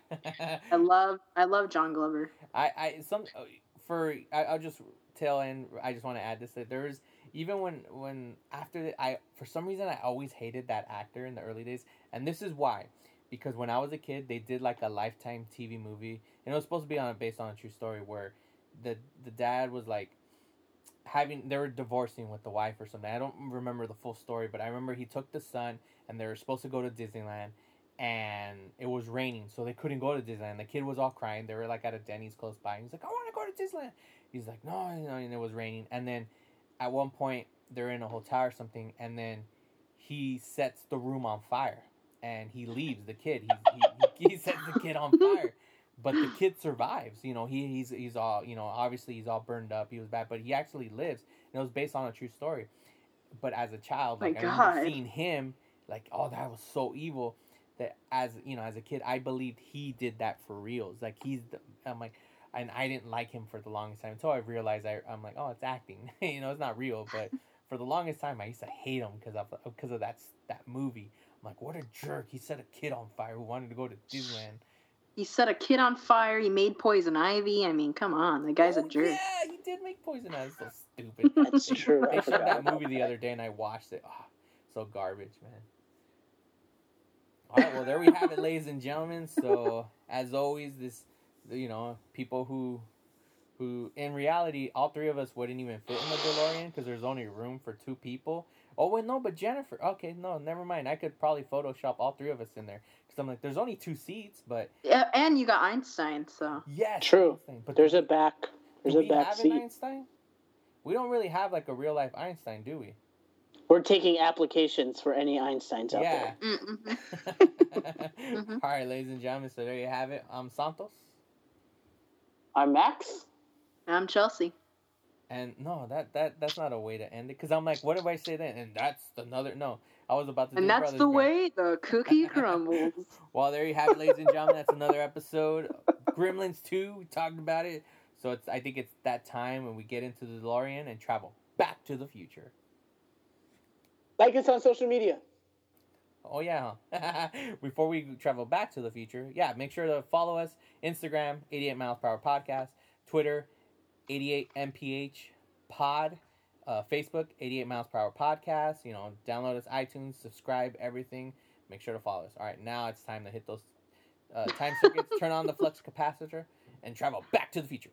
[SPEAKER 3] I love I love John Glover.
[SPEAKER 1] I, I some uh, for I, I'll just tell and I just want to add this that there was even when when after the, I for some reason I always hated that actor in the early days and this is why because when I was a kid they did like a lifetime TV movie and it was supposed to be on based on a true story where the the dad was like having they were divorcing with the wife or something I don't remember the full story but I remember he took the son and they were supposed to go to Disneyland and it was raining, so they couldn't go to Disneyland. The kid was all crying. They were like at a Denny's close by. He's like, "I want to go to Disneyland." He's like, "No," you know, and it was raining. And then at one point, they're in a hotel or something, and then he sets the room on fire, and he leaves the kid. He he, he sets the kid on fire, but the kid survives. You know, he he's he's all you know. Obviously, he's all burned up. He was bad, but he actually lives. And it was based on a true story. But as a child,
[SPEAKER 3] My
[SPEAKER 1] like I remember seeing him, like, oh, that was so evil that as you know as a kid i believed he did that for reals like he's the, i'm like and i didn't like him for the longest time until i realized I, i'm like oh it's acting. You know it's not real but for the longest time i used to hate him because of because of that that movie. I'm like what a jerk. He set a kid on fire who wanted to go to disneyland.
[SPEAKER 3] He set a kid on fire. He made poison ivy. I mean, come on, the guy's
[SPEAKER 1] Oh,
[SPEAKER 3] a jerk.
[SPEAKER 1] yeah he did make poison that's so stupid.
[SPEAKER 2] That's true. I
[SPEAKER 1] they showed that movie the other day and i watched it. Oh, so garbage man. All right well there we have it ladies and gentlemen. So as always this you know people who who in reality all three of us wouldn't even fit in the delorean because there's only room for two people oh wait no but jennifer okay no never mind i could probably photoshop all three of us in there because i'm like there's only two seats but
[SPEAKER 3] Yeah, and you got Einstein, so
[SPEAKER 1] yes
[SPEAKER 2] True.
[SPEAKER 1] Einstein. but
[SPEAKER 2] There's a back. There's
[SPEAKER 1] do
[SPEAKER 2] a
[SPEAKER 1] we
[SPEAKER 2] back
[SPEAKER 1] have
[SPEAKER 2] seat.
[SPEAKER 1] an einstein we don't really have like a real life einstein do we
[SPEAKER 2] We're taking applications for any Einsteins out
[SPEAKER 1] yeah
[SPEAKER 2] there.
[SPEAKER 3] mm-hmm.
[SPEAKER 1] All right, ladies and gentlemen, so there you have it. I'm Santos.
[SPEAKER 2] I'm Max.
[SPEAKER 3] I'm Chelsea.
[SPEAKER 1] And no, that, that that's not a way to end it. Because I'm like, what if I say that? And that's another. No, I was about to do
[SPEAKER 3] And that's the
[SPEAKER 1] Grimm.
[SPEAKER 3] way the cookie crumbles.
[SPEAKER 1] Well, there you have it, ladies and gentlemen. That's another episode. Gremlins 2, we talked about it. So it's I think it's that time when we get into the DeLorean and travel back to the future.
[SPEAKER 2] Like us on social media.
[SPEAKER 1] Oh yeah. Before we travel back to the future, yeah, make sure to follow us Instagram 88 miles per hour podcast, Twitter 88 mph pod, uh, Facebook 88 miles per hour podcast. You know, download us iTunes, subscribe, everything. Make sure to follow us. All right, now it's time to hit those uh, time circuits, turn on the flux capacitor, and travel back to the future.